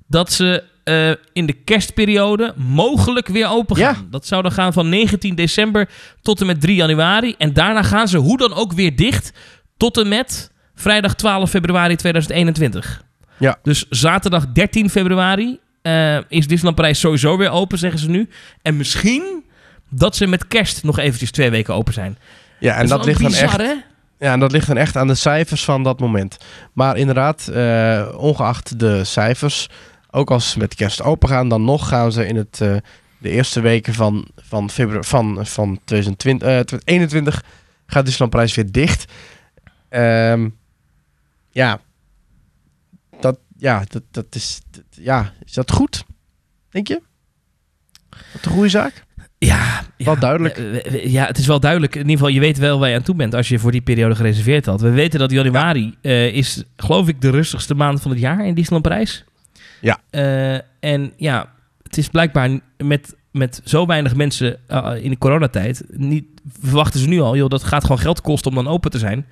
dat ze eh, in de kerstperiode mogelijk weer open gaan. Ja. Dat zou dan gaan van 19 december tot en met 3 januari. En daarna gaan ze hoe dan ook weer dicht tot en met vrijdag 12 februari 2021. Ja. Dus zaterdag 13 februari eh, is Disneyland Parijs sowieso weer open, zeggen ze nu. En misschien dat ze met kerst nog eventjes twee weken open zijn. Ja, en dat ligt dan echt hè? Ja, en dat ligt dan echt aan de cijfers van dat moment. Maar inderdaad, eh, ongeacht de cijfers, ook als ze met kerst open gaan, dan nog gaan ze in het, eh, de eerste weken van, van, februari, van, van 2020, eh, 2021 gaat Disneyland weer dicht. Ehm, ja, ja, dat, dat is, dat- ja, is dat goed? Denk je? Dat een goede zaak? Ja, Wel ja, duidelijk. Ja, het is wel duidelijk. In ieder geval, je weet wel waar je aan toe bent als je voor die periode gereserveerd had. We weten dat januari eh, is, geloof ik, de rustigste maand van het jaar in Disneyland Parijs. Ja. Eh, en ja, het is blijkbaar met, met zo weinig mensen eh, in de coronatijd. Niet, verwachten ze nu al, joh, dat gaat gewoon geld kosten om dan open te zijn.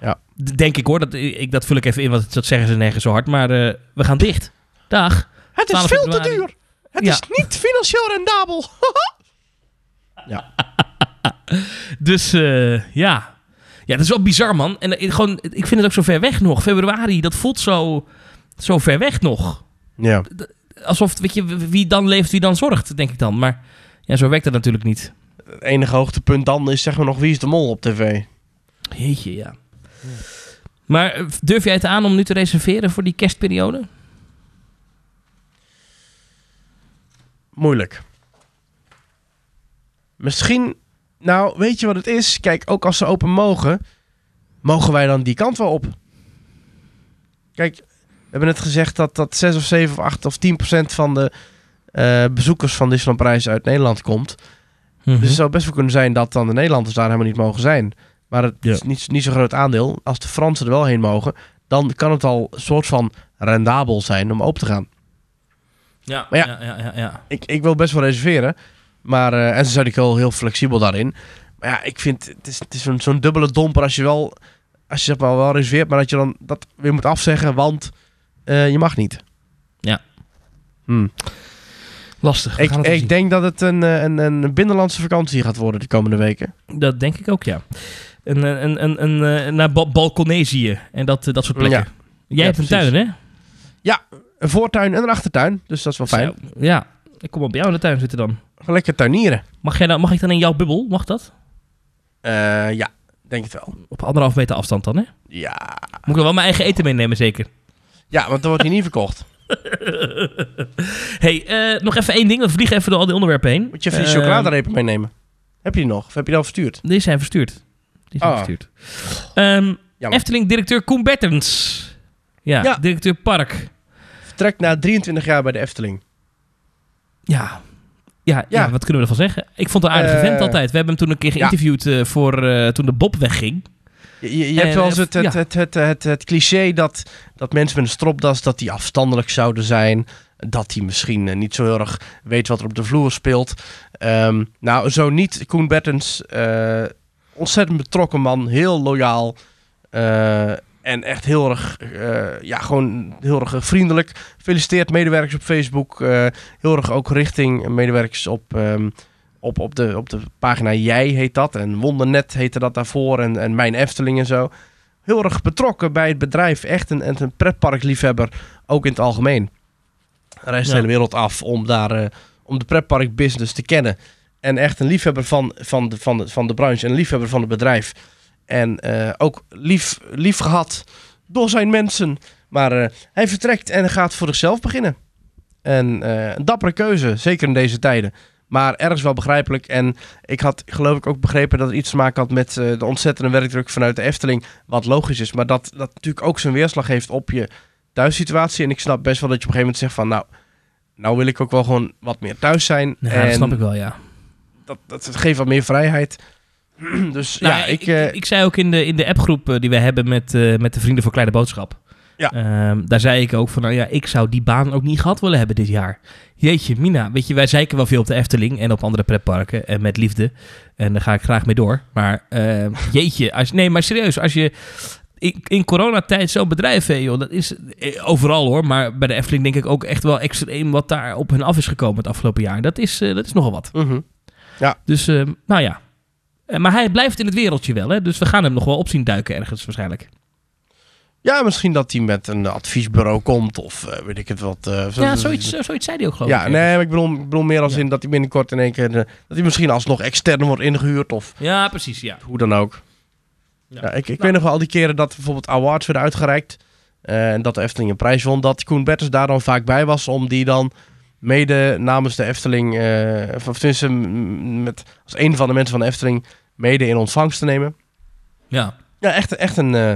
Ja. Denk ik hoor, dat, ik, dat vul ik even in, want dat zeggen ze nergens zo hard. Maar eh, we gaan dicht. Dag. Het is 12 veel te duur. Het Ja. is niet financieel rendabel. Dus eh, ja. Ja, dat is wel bizar, man. En eh, gewoon, ik vind het ook zo ver weg nog. Februari, dat voelt zo, zo ver weg nog. ja. Alsof, weet je, wie dan leeft, wie dan zorgt, denk ik dan. Maar ja, zo werkt dat natuurlijk niet. Het enige hoogtepunt dan is zeg maar nog Wie is de Mol op tv. Jeetje, ja. Maar eh, durf jij het aan om nu te reserveren voor die kerstperiode? Moeilijk. Misschien, nou weet je wat het is? Kijk, ook als ze open mogen, mogen wij dan die kant wel op. Kijk, we hebben net gezegd dat dat 6 of 7 of 8 of 10 procent van de eh, bezoekers van Disneyland Parijs uit Nederland komt. Mhm. Dus het zou best wel kunnen zijn dat dan de Nederlanders daar helemaal niet mogen zijn. Maar het Ja. is niet, niet zo'n groot aandeel. Als de Fransen er wel heen mogen, dan kan het al een soort van rendabel zijn om open te gaan. ja, maar ja. ja, ja, ja, ja. Ik, ik wil best wel reserveren. Maar, eh, en ze zijn ook wel heel flexibel daarin. Maar ja, ik vind het is, het is zo'n zo'n dubbele domper als je wel, als je zeg maar wel reserveert, maar dat je dan dat weer moet afzeggen, want eh, je mag niet. Ja. Hm. Lastig. Ik, ik denk dat het een, eh, een, een binnenlandse vakantie gaat worden de komende weken. Dat denk ik ook, ja. Een, een, een, een, eh, naar Ba- Balconesië en dat, eh, dat soort plekken. Ja. Jij Ja, hebt een precies. tuin, hè? Een voortuin en een achtertuin, dus dat is wel fijn. Zo, Ja, ik kom op jou in de tuin zitten dan. Lekker tuinieren. Mag, jij dan, mag ik dan in jouw bubbel? Mag dat? Eh, ja, denk het wel. Op anderhalf meter afstand dan, hè? Ja. Moet ik dan wel mijn eigen eten meenemen, zeker? ja, want dan wordt hij niet verkocht. hey, nog even één ding. We vliegen even door al die onderwerpen heen. Moet je even Eh, chocoladerepen meenemen. Heb je die nog? Of heb je die al verstuurd? Die zijn verstuurd. Die zijn Ah. Ehm. Efteling-directeur Koen Bertens. Ja, Ja. directeur Park. Vertrekt na 23 jaar bij de Efteling. Ja. Ja, ja. Ja. wat kunnen we ervan zeggen? Ik vond het een aardige Eh, vent altijd. We hebben hem toen een keer ja. geïnterviewd eh, voor eh, toen de Bob wegging. Je, hebt wel eens het, het, ja. het, het, het, het cliché dat, dat mensen met een stropdas dat die afstandelijk zouden zijn. Dat hij misschien niet zo heel erg weet wat er op de vloer speelt. Ehm, nou, zo niet. Koen Bertens, eh, ontzettend betrokken man, heel loyaal. eh, en echt heel erg, eh, ja, gewoon heel erg vriendelijk. Feliciteert medewerkers op Facebook. eh, heel erg ook richting medewerkers op, ehm, op, op, de, op de pagina Jij heet dat. En Wondernet heette dat daarvoor. En, en Mijn Efteling en zo. Heel erg betrokken bij het bedrijf. Echt een, een pretparkliefhebber. Ook in het algemeen. Hij reist de hele wereld af om, daar, om de pretparkbusiness te kennen. En echt een liefhebber van, van, de, van, de, van de branche. En een liefhebber van het bedrijf. En eh, ook lief, lief gehad door zijn mensen. Maar eh, hij vertrekt en gaat voor zichzelf beginnen. En eh, een dappere keuze, zeker in deze tijden. Maar ergens wel begrijpelijk. En ik had geloof ik ook begrepen dat het iets te maken had met de ontzettende werkdruk vanuit de Efteling. Wat logisch is. Maar dat dat natuurlijk ook zijn weerslag heeft op je thuissituatie. En ik snap best wel dat je op een gegeven moment zegt van nou, nou wil ik ook wel gewoon wat meer thuis zijn. Ja, en dat snap ik wel, ja. Dat, dat geeft wat meer vrijheid. dus Nou, ja, ik... ik, eh, ik zei ook in de, in de appgroep eh, die we hebben met, eh, met de Vrienden voor Kleine Boodschap. Ja. Ehm, daar zei ik ook van, nou ja, ik zou die baan ook niet gehad willen hebben dit jaar. Jeetje, Mina, weet je, wij zeiken wel veel op de Efteling en op andere pretparken en met liefde. En daar ga ik graag mee door. Maar ehm, jeetje, als, nee, maar serieus, als je in, in coronatijd zo'n bedrijf hebt, joh, dat is overal hoor. Maar bij de Efteling denk ik ook echt wel extreem wat daar op hun af is gekomen het afgelopen jaar. Dat is, dat is nogal wat. Mhm. Dus, ehm, nou ja. Eh, maar hij blijft in het wereldje wel, hè? Dus we gaan hem nog wel op zien duiken ergens waarschijnlijk. Ja, misschien dat hij met een adviesbureau komt of eh, weet ik het wat. eh, Ja, zoiets, zo- zoiets zei hij ook geloof Ja, ik. nee, maar ik bedoel, meer als Ja. in dat hij binnenkort in één keer... dat hij misschien alsnog extern wordt ingehuurd of Ja, precies, ja. hoe dan ook. Ja. Ja. ik ik Nou. weet nog wel al die keren dat bijvoorbeeld awards werden uitgereikt. en dat de Efteling een prijs won. Dat Koen Bertens daar dan vaak bij was om die dan mede namens de Efteling... eh, of tenminste met, als een van de mensen van de Efteling mede in ontvangst te nemen. Ja. Ja, echt, echt een... eh,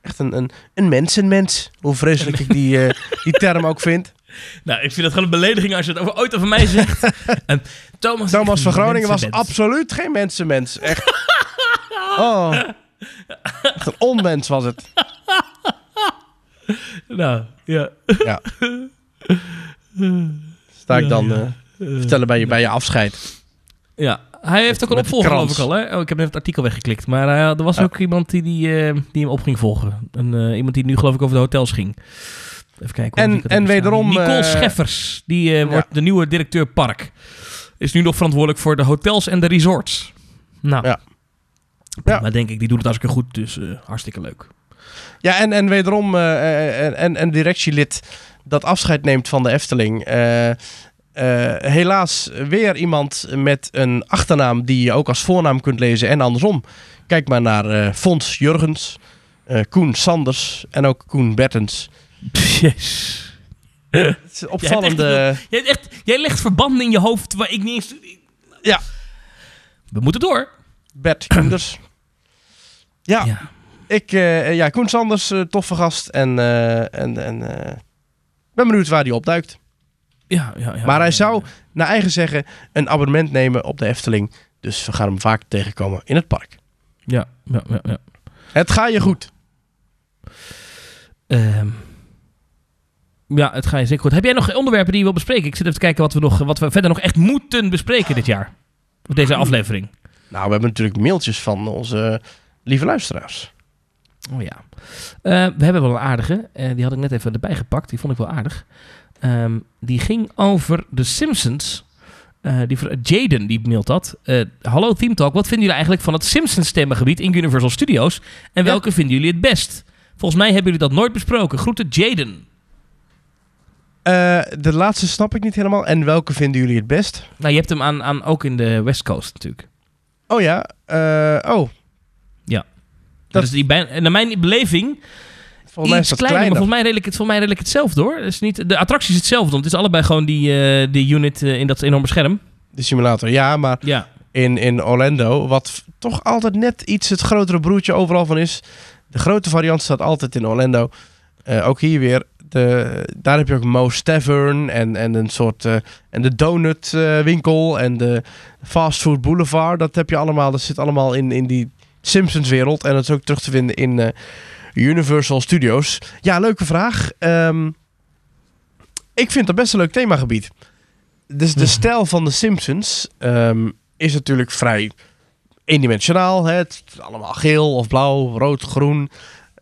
Echt een, een, een mensenmens. Hoe vreselijk ik die, eh, die term ook vind. Nou, ik vind dat gewoon een belediging als je het over, ooit over mij zegt. en Thomas, Thomas van Groningen was absoluut geen mensenmens. Echt. Oh. Echt een onmens was het. Nou, ja. Ja. Sta ik dan eh, vertellen bij je, bij je afscheid. Ja, hij heeft ook een opvolger geloof ik al. Hè? Oh, ik heb net het artikel weggeklikt. Maar eh, er was Ja. ook iemand die, die, eh, die hem op ging volgen. Een, iemand die nu geloof ik over de hotels ging. Even kijken. En- en wederom, Nicole Scheffers. Die ja. wordt de nieuwe directeur park. Is nu nog verantwoordelijk voor de hotels en de resorts. Nou, Ja. Ja. maar denk ik, die doet het hartstikke goed. Dus hartstikke leuk. Ja, en, en wederom en, en directielid dat afscheid neemt van de Efteling. Eh, eh, helaas weer iemand met een achternaam die je ook als voornaam kunt lezen en andersom. Kijk maar naar eh Fons Jurgens, Koen Sanders en ook Koen Bertens. Yes. Het is opvallende... Jij, echt, jij legt verbanden in je hoofd waar ik niet eens... Ja. We moeten door. Bert Koenders. Ja, Ja. ik, ja, Koen Sanders, toffe gast. En, en, en ben benieuwd waar hij opduikt. Ja, ja, ja. maar hij zou, naar eigen zeggen, een abonnement nemen op de Efteling. Dus we gaan hem vaak tegenkomen in het park. Ja, ja, ja. ja. Het gaat je goed. Ehm, ja, het gaat je zeker goed. Heb jij nog onderwerpen die je wil bespreken? Ik zit even te kijken wat we, nog, wat we verder nog echt moeten bespreken dit jaar. Op deze aflevering. Nou, we hebben natuurlijk mailtjes van onze lieve luisteraars. Oh ja. Eh, we hebben wel een aardige. eh, die had ik net even erbij gepakt. Die vond ik wel aardig. Ehm, die ging over The Simpsons. Die, vra- Jaden die mailt dat. Hallo Team Talk. Wat vinden jullie eigenlijk van het Simpsons stemmengebied in Universal Studios? En Ja. welke vinden jullie het best? Volgens mij hebben jullie dat nooit besproken. Groeten Jaden. De laatste snap ik niet helemaal. En welke vinden jullie het best? Nou, je hebt hem aan, aan ook in de West Coast natuurlijk. Oh ja, oh. Dat, is die bij, naar mijn beleving Volgens mij is dat kleiner, maar volgens mij redelijk, het- volgens mij redelijk hetzelfde hoor. Het is niet, de attractie is hetzelfde, want het is allebei gewoon die, eh, die unit eh, in dat enorme scherm. De simulator, ja, maar Ja. in, in Orlando, wat toch altijd net iets het grotere broertje overal van is. De grote variant staat altijd in Orlando. Eh, ook hier weer. De, daar heb je ook Moe's Tavern en, en een soort. en de donut eh, winkel en de Fast Food Boulevard. Dat heb je allemaal. Dat zit allemaal in, in die Simpsons wereld. En dat is ook terug te vinden in eh, Universal Studios. Ja, leuke vraag. Ehm, ik vind dat best een leuk themagebied. Dus de stijl van de Simpsons ehm, is natuurlijk vrij eendimensionaal. Hè? Het is allemaal geel of blauw, rood, groen.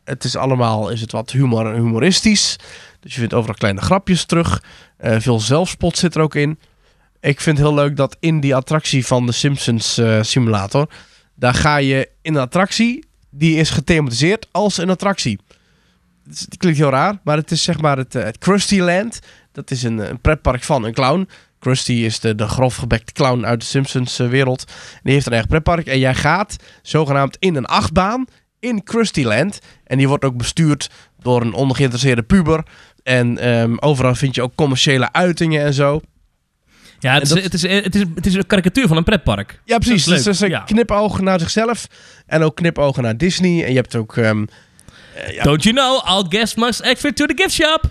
Het is allemaal is het wat humor, humoristisch. Dus je vindt overal kleine grapjes terug. Eh, veel zelfspot zit er ook in. Ik vind het heel leuk dat in die attractie van de Simpsons eh, simulator... daar ga je in een attractie... die is gethematiseerd als een attractie. Het klinkt heel raar, maar het is zeg maar het, eh, het Krusty Land. Dat is een, een pretpark van een clown. Krusty is de, de grofgebekte clown uit de Simpsons eh. Die heeft een eigen pretpark. En jij gaat zogenaamd in een achtbaan in Krusty Land. En die wordt ook bestuurd door een ongeïnteresseerde puber. En ehm, overal vind je ook commerciële uitingen en zo. Ja, het is, het, is, het, is, het is een karikatuur van een pretpark. Ja, precies. Dat is Dus is een ja. knipoog naar zichzelf. En ook knipogen naar Disney. En je hebt ook... ehm, eh, ja, Don't you know, all guests must exit to the gift shop.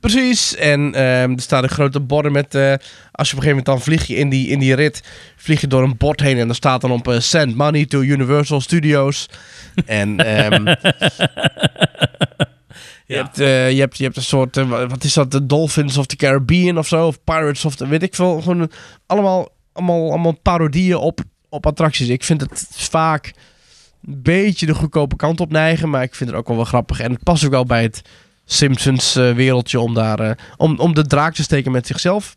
Precies. En ehm, er staat een grote borden met... eh, als je op een gegeven moment dan vlieg je in die, in die rit... vlieg je door een bord heen en daar staat dan op... eh, send money to Universal Studios. en ehm, je, hebt, eh, je, hebt, je hebt een soort... eh, wa- wat is dat? De Dolphins of the Caribbean of zo? Of Pirates of the... Weet ik veel. Gewoon allemaal, allemaal, allemaal parodieën op, op attracties. Ik vind het vaak een beetje de goedkope kant op neigen. Maar ik vind het ook wel wel grappig. En het past ook wel bij het Simpsons eh, wereldje om daar... om, om de draak te steken met zichzelf.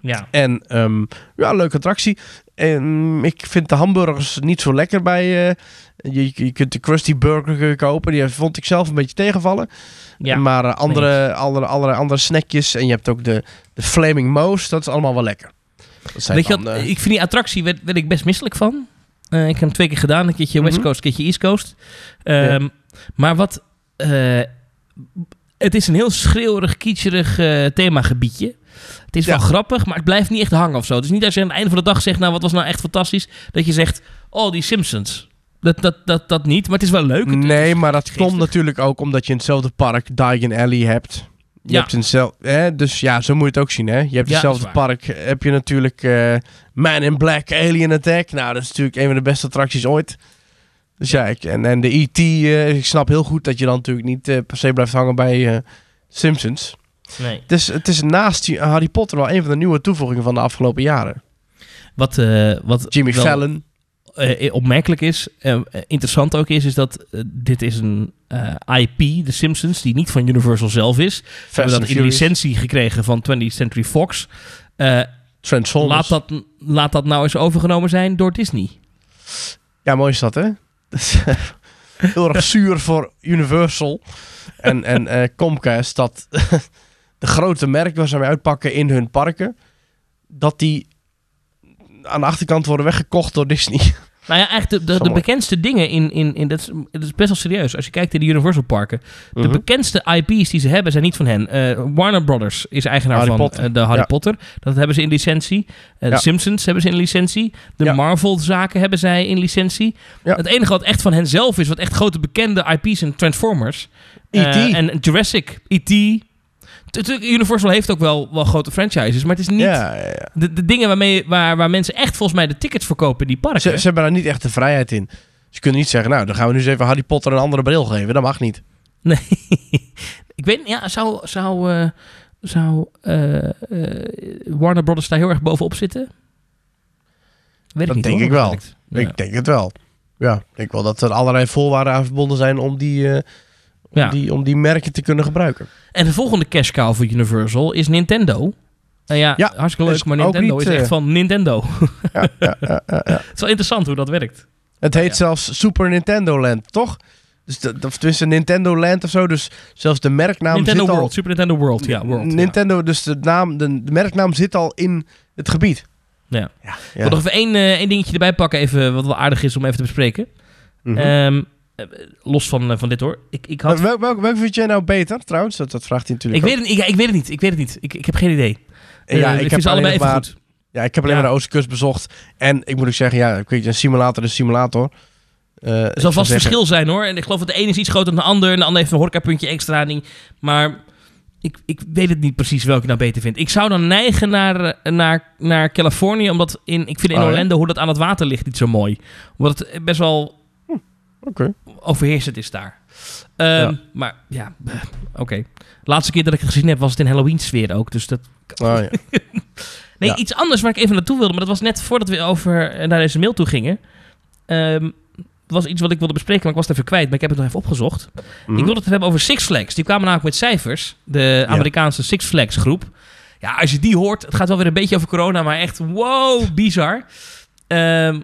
Ja. En ehm, ja, leuke attractie. En ik vind de hamburgers niet zo lekker bij... eh, je, je kunt de Krusty Burger kopen. Die vond ik zelf een beetje tegenvallen. ja. Maar andere, andere, andere, andere snackjes. En je hebt ook de, de Flaming Moose. Dat is allemaal wel lekker. Dat zijn Weet je dan, wat, eh, ik vind die attractie, werd, werd ik best misselijk van. Eh, ik heb hem twee keer gedaan. Een keertje West Mhm. Coast, een keertje East Coast. Ehm, Maar wat... het is een heel schreeuwerig, kietserig eh, themagebiedje. Het is Ja. wel grappig, maar het blijft niet echt hangen of zo. Het is niet als je aan het einde van de dag zegt... Nou, wat was nou echt fantastisch? Dat je zegt, oh, die Simpsons. Dat, dat, dat, dat niet, maar het is wel leuk. Het- Nee, maar dat geestig. komt natuurlijk ook omdat je in hetzelfde park Diagon Alley hebt. Je Ja. hebt zel- hè, dus ja, zo moet je het ook zien. Hè? Je hebt Ja, hetzelfde park. Heb je natuurlijk eh, Man in Black Alien Attack. Nou, dat is natuurlijk een van de beste attracties ooit. Dus ja, ik, en, en de E.T. eh, ik snap heel goed dat je dan natuurlijk niet eh, per se blijft hangen bij Simpsons. Nee. Het is, het is naast Harry Potter wel een van de nieuwe toevoegingen van de afgelopen jaren. Wat, eh, wat Jimmy wel, Fallon. eh, opmerkelijk is, eh, eh, interessant ook is, is dat eh, dit is een eh, IP, The Simpsons, die niet van Universal zelf is. Ze hebben dat in licentie gekregen van 20th Century Fox. Eh, Transformers. laat, dat, laat dat nou eens overgenomen zijn door Disney. Ja, mooi is dat, hè? Eh, Heel erg zuur voor Universal en, en eh, Comcast dat de grote merken waar ze mee uitpakken in hun parken, dat die aan de achterkant worden weggekocht door Disney. Nou ja, eigenlijk de, de, bekendste dingen in... in, in dat, is, dat is best wel serieus. Als je kijkt in de Universal parken. De Mhm. bekendste IP's die ze hebben zijn niet van hen. Eh, Warner Brothers is eigenaar Harry van Potter. eh, de Harry Ja. Potter. Dat hebben ze in licentie. Eh, Ja. Simpsons hebben ze in licentie. De Ja. Marvel-zaken hebben zij in licentie. Het enige wat echt van hen zelf is, wat echt grote bekende IP's zijn Transformers. E.T.. Eh, en Jurassic, E.T. Natuurlijk, Universal heeft ook wel, wel grote franchises, maar het is niet Ja, ja, ja. de, de dingen waarmee, waar, waar mensen echt volgens mij de tickets verkopen in die parken. Ze, ze hebben daar niet echt de vrijheid in. Ze kunnen niet zeggen, nou, dan gaan we nu eens even Harry Potter een andere bril geven. Dat mag niet. Nee. ik weet ja, zou, zou, eh, zou eh, eh, Warner Brothers daar heel erg bovenop zitten? Weet Dat niet, denk hoor, ik wel. Ik denk het wel. Ja, ik denk wel dat er allerlei voorwaarden aan verbonden zijn om die, eh, om, Ja. die, om die merken te kunnen gebruiken. En de volgende cash cow voor Universal is Nintendo. Nou ja, Ja, hartstikke leuk, maar ook Nintendo niet, is echt eh, van Nintendo. Ja, ja, ja, ja, ja. Het is wel interessant hoe dat werkt. Het heet Ja. zelfs Super Nintendo Land, toch? Dus de, of tenminste Nintendo Land of zo. Dus zelfs de merknaam Nintendo zit World, al... Super Nintendo World, ja, World. ja. Nintendo, dus de, naam, de, de merknaam zit al in het gebied. Ja. ja, Ik ja. wil nog even één, eh, één dingetje erbij pakken, even, wat wel aardig is om even te bespreken. Eh, los van, eh, van dit hoor. Ik, ik had Welk, welk, welk vind jij nou beter, trouwens? Dat, dat vraagt hij natuurlijk Ik weet, het, ik, ik weet het niet. Ik weet het niet. Ik, ik heb geen idee. Ja, Eh, ik, heb ze alleen allebei even maar, goed. ja, ik heb alleen Ja. maar de Oostkust bezocht. En ik moet ook zeggen, ja, een simulator is een simulator. Eh, Er ik zal vast verschil zijn hoor. En ik geloof dat de ene is iets groter dan de ander. En de ander heeft een horecapuntje extra. Ding. Maar ik, ik weet het niet precies welke ik nou beter vind. Ik zou dan neigen naar, eh, naar, naar Californië. Omdat in, ik vind in Oh, ja? Orlando hoe dat aan het water ligt niet zo mooi. Omdat het best wel Oké. overheersend is daar. Ehm, Ja. Maar ja, eh, oké. Laatste keer dat ik het gezien heb was het in Halloween sfeer ook. Dus dat... Oh, ja. Nee, Ja. iets anders waar ik even naartoe wilde. Maar dat was net voordat we over eh, naar deze mail toe gingen. Het was iets wat ik wilde bespreken, maar ik was het even kwijt. Maar ik heb het nog even opgezocht. Mhm. Ik wilde het hebben over Six Flags. Die kwamen namelijk met cijfers. De Amerikaanse Six Flags groep. Ja, als je die hoort, het gaat wel weer een beetje over corona, maar echt wow, bizar. Ehm,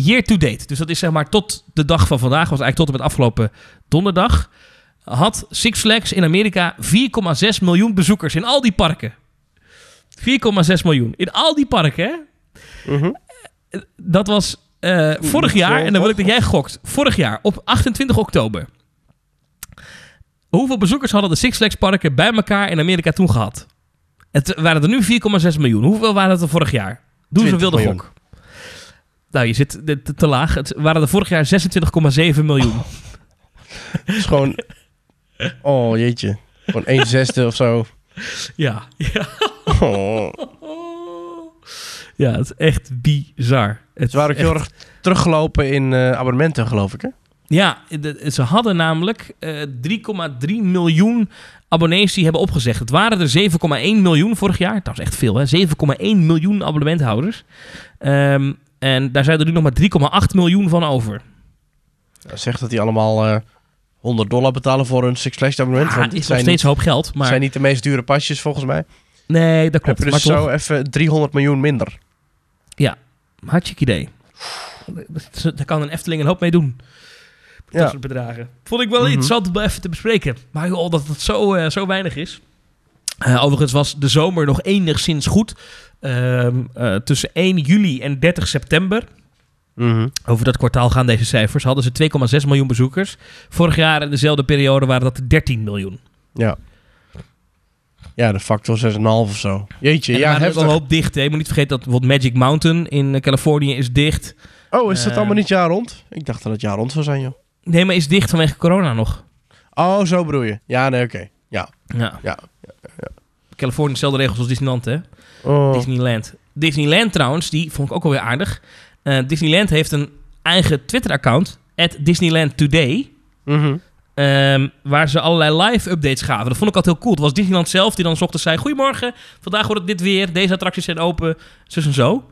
year to date. Dus dat is zeg maar tot de dag van vandaag, was eigenlijk tot en met afgelopen donderdag. Had Six Flags in Amerika 4,6 miljoen bezoekers in al die parken. 4,6 miljoen. In al die parken, hè? Mhm. Dat was eh, vorig jaar, en dan wil ik dat jij gokt. Vorig jaar, op 28 oktober. Hoeveel bezoekers hadden de Six Flags parken bij elkaar in Amerika toen gehad? Het waren er nu 4,6 miljoen. Hoeveel waren het er vorig jaar? Doe eens een 20 wilde miljoen. gok. Nou, je zit te, te- te laag. Het waren er vorig jaar 26,7 miljoen. Het is gewoon... Oh, jeetje. Gewoon 1 zesde of zo. Ja. ja. Oh. Ja, het is echt bizar. Het Ze waren ook heel erg teruggelopen in eh, abonnementen, geloof ik, hè? Ja, de- ze hadden namelijk eh 3,3 miljoen abonnees die hebben opgezegd. Het waren er 7,1 miljoen vorig jaar. Dat is echt veel, hè? 7,1 miljoen abonnementhouders. Ehm, en daar zijn er nu nog maar 3,8 miljoen van over. Ja, Zegt dat die allemaal eh 100 dollar betalen voor hun Six Flags abonnement. Ja, want het is nog zijn, steeds niet, hoop geld. Maar zijn niet de meest dure pasjes, volgens mij. nee, dat Heb klopt. je Maar dus toch, zo even 300 miljoen minder. hartstikke idee. Daar kan een Efteling een hoop mee doen. Dat Ja. soort bedragen. Vond ik wel Mhm. interessant om even te bespreken. Maar joh, dat het zo, eh, zo weinig is. Eh, overigens was de zomer nog enigszins goed. Ehm, eh, tussen 1 juli en 30 september. Mhm. Over dat kwartaal gaan deze cijfers. Hadden ze 2,6 miljoen bezoekers. Vorig jaar in dezelfde periode waren dat er 13 miljoen. Ja. Ja, de factor 6,5 of zo. Jeetje, En ja, heftig. een hoop dicht. Hè. Je moet niet vergeten dat Magic Mountain in eh, Californië is dicht. Oh, is dat Eh, allemaal niet jaar rond? Ik dacht dat het jaar rond zou zijn, joh. Nee, maar is dicht vanwege corona nog. Oh, zo bedoel je. Ja, nee, oké. Ja. Ja. Ja. Californië dezelfde regels als Disneyland, hè? Oh. Disneyland. Disneyland trouwens, die vond ik ook alweer aardig. Eh, Disneyland heeft een eigen Twitter-account, Disneyland Today, Mhm. ehm, waar ze allerlei live updates gaven. Dat vond ik altijd heel cool. Het was Disneyland zelf die dan 's ochtends zei, goedemorgen, vandaag wordt het dit weer, deze attracties zijn open, zus en zo.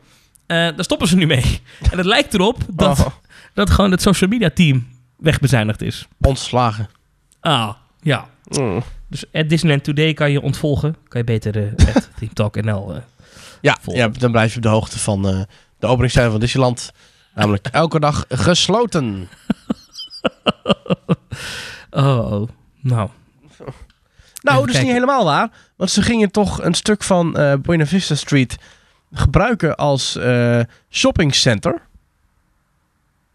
Eh, daar stoppen ze nu mee. en het lijkt erop dat, Oh, dat gewoon het social media team wegbezuinigd is. ontslagen. Ah, ja. Mm. Dus at Disneyland Today kan je ontvolgen. Kan je beter eh at TeamTalk.nl eh Ja, ja, dan blijf je op de hoogte van eh, de openingstijden van Disneyland. Namelijk elke dag gesloten. Oh, oh. nou. Nou, dat is niet helemaal waar. Want ze gingen toch een stuk van eh Buena Vista Street gebruiken als eh shoppingcenter.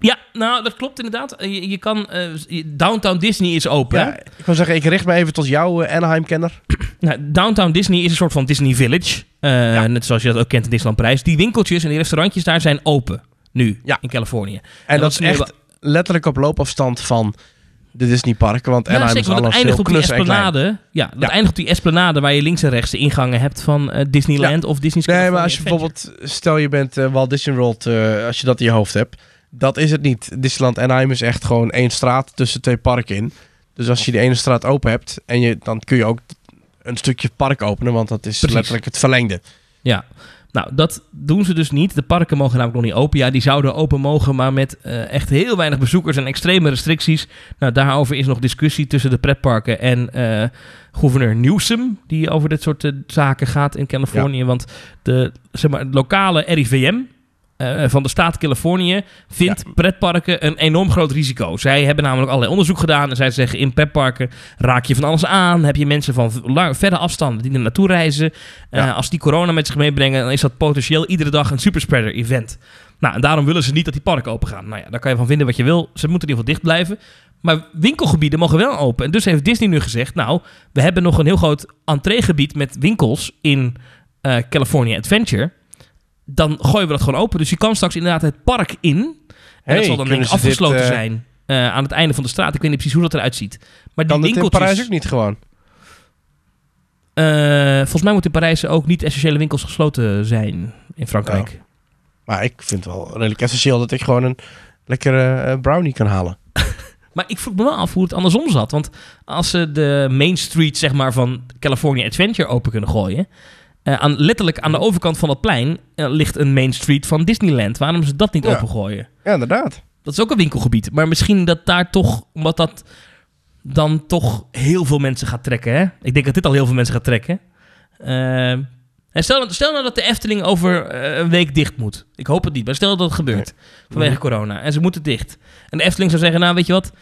Ja, nou, dat klopt inderdaad. Eh, Je, je kan... eh, Downtown Disney is open. Ja, ik wil zeggen, ik richt me even tot jouw eh, Anaheim-kenner. Nou, Downtown Disney is een soort van Disney Village. Net zoals je dat ook kent in Disneyland Parijs. Die winkeltjes en die restaurantjes daar zijn open. Nu, Ja. in Californië. En, dat is echt hebben- letterlijk op loopafstand van de Disneyparken. Want Anaheim zeker, is alles eindigt heel op die esplanade. Ja, dat eindigt op die esplanade waar je links en rechts de ingangen hebt van Disneyland of Disney's Nee, maar als je Adventure. bijvoorbeeld, stel je bent Walt Disney World, als je dat in je hoofd hebt, dat is het niet. Disneyland Anaheim is echt gewoon één straat tussen twee parken in. Dus als je die ene straat open hebt, en je, dan kun je ook een stukje park openen, want dat is Precies. letterlijk het verlengde. Ja, nou, dat doen ze dus niet. De parken mogen namelijk nog niet open. Ja, die zouden open mogen, maar met eh, echt heel weinig bezoekers en extreme restricties. Nou, daarover is nog discussie tussen de pretparken en eh, gouverneur Newsom, die over dit soort eh, zaken gaat in Californië. Want de, zeg maar, het lokale RIVM eh, van de staat Californië vindt pretparken een enorm groot risico. Zij hebben namelijk allerlei onderzoek gedaan en zij zeggen in pretparken raak je van alles aan. Heb je mensen van verre afstanden die er naartoe reizen. Ja. Eh, als die corona met zich meebrengen, dan is dat potentieel iedere dag een superspreader event. Nou, en daarom willen ze niet dat die parken open gaan. Nou ja, daar kan je van vinden wat je wil. Ze moeten in ieder geval dicht blijven. Maar winkelgebieden mogen wel open. En dus heeft Disney nu gezegd, nou, we hebben nog een heel groot entreegebied met winkels in eh, California Adventure. Dan gooien we dat gewoon open. Dus je kan straks inderdaad het park in. En Hey, dat zal dan denk ik dit, afgesloten eh, zijn eh, aan het einde van de straat. Ik weet niet precies hoe dat eruit ziet. Maar die Kan dat in winkeltjes... Parijs ook niet gewoon? Eh, volgens mij moeten in Parijs ook niet essentiële winkels gesloten zijn in Frankrijk. Maar ik vind het wel redelijk essentieel dat ik gewoon een lekkere brownie kan halen. Maar ik vroeg me wel af hoe het andersom zat. Want als ze de Main Street zeg maar, van California Adventure open kunnen gooien... eh, aan, letterlijk aan de overkant van dat plein eh, ligt een Main Street van Disneyland. Waarom ze dat niet Ja. opengooien? Ja, inderdaad. Dat is ook een winkelgebied. Maar misschien dat daar toch, omdat dat dan toch heel veel mensen gaat trekken. Hè? Ik denk dat dit al heel veel mensen gaat trekken. Eh, en stel, stel nou dat de Efteling over een week dicht moet. Ik hoop het niet, maar stel dat het gebeurt. Vanwege corona. En ze moeten dicht. En de Efteling zou zeggen, nou weet je wat.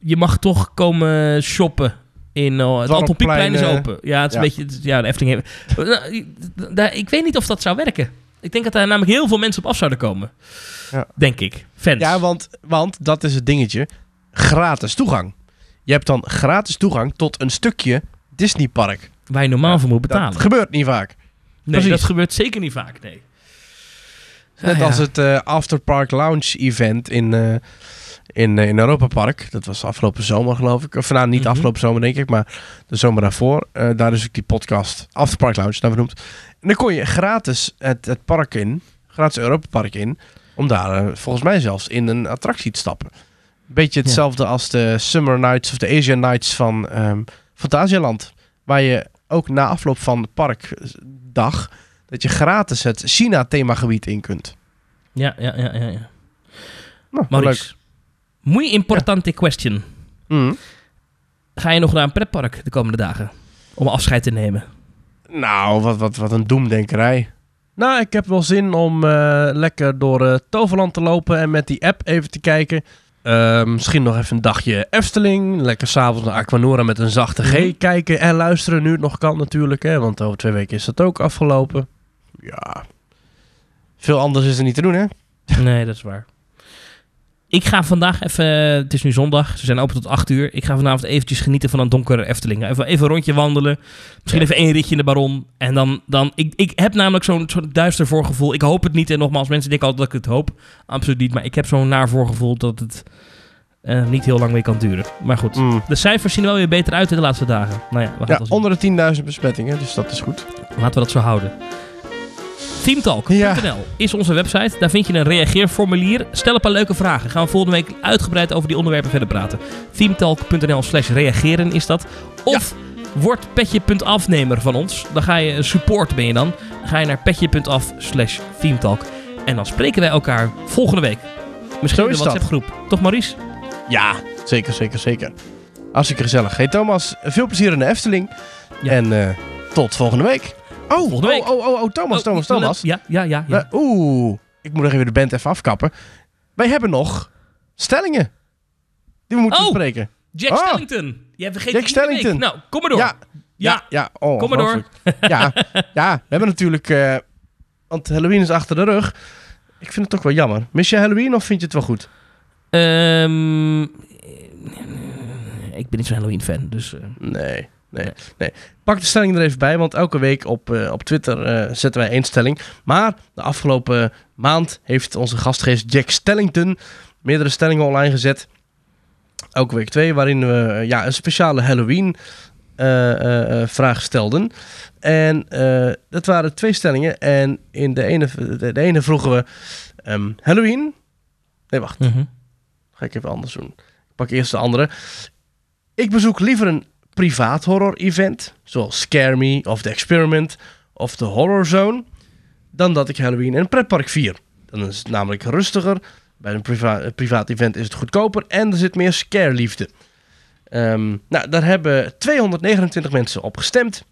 je mag toch komen shoppen. In, uh, het Anton Pieckplein is eh, open. Ja, het is ja. een beetje... Ja, de Efteling heeft... Nou, daar- ik weet niet of dat zou werken. Ik denk dat daar namelijk heel veel mensen op af zouden komen. Ja. Denk ik. Fans. Ja, want, want dat is het dingetje. Gratis toegang. Je hebt dan gratis toegang tot een stukje Disneypark. Waar je normaal voor moet betalen. Dat gebeurt niet vaak. nee, precies. dat gebeurt zeker niet vaak, nee. Net Ah, ja. als het eh Afterpark Lounge event in, eh in, eh, in Europa Park. Dat was afgelopen zomer geloof ik. Of nou, niet Mhm. afgelopen zomer denk ik, maar de zomer daarvoor. Eh, daar is ook die podcast Afterpark Lounge naar vernoemd. En dan kon je gratis het, het park in, gratis Europa Park in, om daar eh, volgens mij zelfs in een attractie te stappen. Beetje hetzelfde als de Summer Nights of de Asian Nights van ehm Fantasialand. Waar je ook na afloop van de parkdag, dat je gratis het China themagebied in kunt. Ja, ja, ja, ja. ja. Nou, Maurice, muy importante question. Mm. Ga je nog naar een pretpark de komende dagen? Om afscheid te nemen? Nou, wat, wat, wat een doemdenkerij. Nou, ik heb wel zin om eh, lekker door eh, Toverland te lopen en met die app even te kijken. Eh, misschien nog even een dagje Efteling. Lekker s'avonds naar Aquanura met een zachte G Mhm. kijken en luisteren. Nu het nog kan natuurlijk, hè, want over twee weken is dat ook afgelopen. Ja, veel anders is er niet te doen, hè? Nee, dat is waar. Ik ga vandaag even, het is nu zondag, ze zijn open tot 8 uur. Ik ga vanavond eventjes genieten van een donkere Efteling. Even, even een rondje wandelen. Misschien Ja. even één ritje in de Baron. En dan, dan ik, ik heb namelijk zo'n zo'n duister voorgevoel. Ik hoop het niet. En nogmaals, mensen denken altijd dat ik het hoop. Absoluut niet. Maar ik heb zo'n naar voorgevoel dat het eh, niet heel lang meer kan duren. Maar goed. Mm. De cijfers zien er wel weer beter uit in de laatste dagen. Nou ja, we gaan Ja, onder de 10.000 besmettingen, dus dat is goed. Laten we dat zo houden. Teamtalk.nl Ja. is onze website. Daar vind je een reageerformulier. Stel een paar leuke vragen. Gaan we volgende week uitgebreid over die onderwerpen verder praten. Teamtalk.nl slash reageren is dat. Of word petje.afnemer van ons. Dan ga je, support ben je dan. Dan ga je naar petje.af slash teamtalk. En dan spreken wij elkaar volgende week. Misschien Zo in de. WhatsApp groep. Toch Maurice? Ja, zeker, zeker, zeker. Hartstikke gezellig. Hey Thomas, veel plezier in de Efteling. Ja. En eh, tot volgende week. Oh, oh. Oh, oh, oh, Thomas, Oh, Thomas, Thomas. Ja, ja, ja. Oeh, ik moet nog even de band even afkappen. Wij hebben nog stellingen die we moeten Oh. bespreken. Jack Ah. Stellington. Jij vergeet Jack. Stellington. Nou, kom maar door. Ja, ja, Ja. Oh, Kom maar door. ja, ja, we hebben natuurlijk... eh, want Halloween is achter de rug. Ik vind het toch wel jammer. Mis je Halloween of vind je het wel goed? Ehm, ik ben niet zo'n Halloween-fan, dus... eh, Nee, nee, Nee. Pak de stelling er even bij, want elke week op, eh, op Twitter eh, zetten wij één stelling. Maar de afgelopen maand heeft onze gastgeest Jack Stellington meerdere stellingen online gezet. Elke week twee, waarin we eh, ja, een speciale Halloween eh, vraag stelden. En dat waren twee stellingen. En in de ene, de, de ene vroegen we ehm, Halloween. Nee, wacht. mhm. Ga ik even anders doen. Ik pak eerst de andere. Ik bezoek liever een privaat horror event, zoals Scare Me of The Experiment of The Horror Zone, dan dat ik Halloween in een pretpark vier. Dan is het namelijk rustiger. Bij een een privaat event is het goedkoper en er zit meer scare liefde. Ehm, nou, daar hebben 229 mensen op gestemd.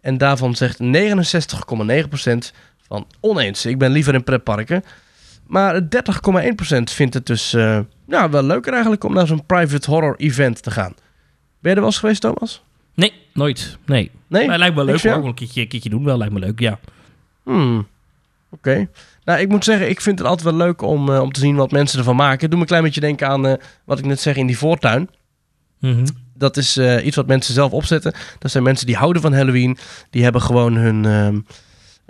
En daarvan zegt 69,9% van oneens. Ik ben liever in pretparken. Maar 30,1% vindt het dus eh, ja, wel leuker eigenlijk om naar zo'n private horror event te gaan. Ben je er wel eens geweest, Thomas? Nee, nooit. Nee. Nee? Maar lijkt me leuk hoor. Een keertje, een keertje doen wel, lijkt me leuk, ja. Hmm. Oké. Nou, ik moet zeggen, ik vind het altijd wel leuk om, eh, om te zien wat mensen ervan maken. Doe me een klein beetje denken aan eh, wat ik net zeg in die voortuin. Mhm. Dat is eh, iets wat mensen zelf opzetten. Dat zijn mensen die houden van Halloween. Die hebben gewoon hun. ehm,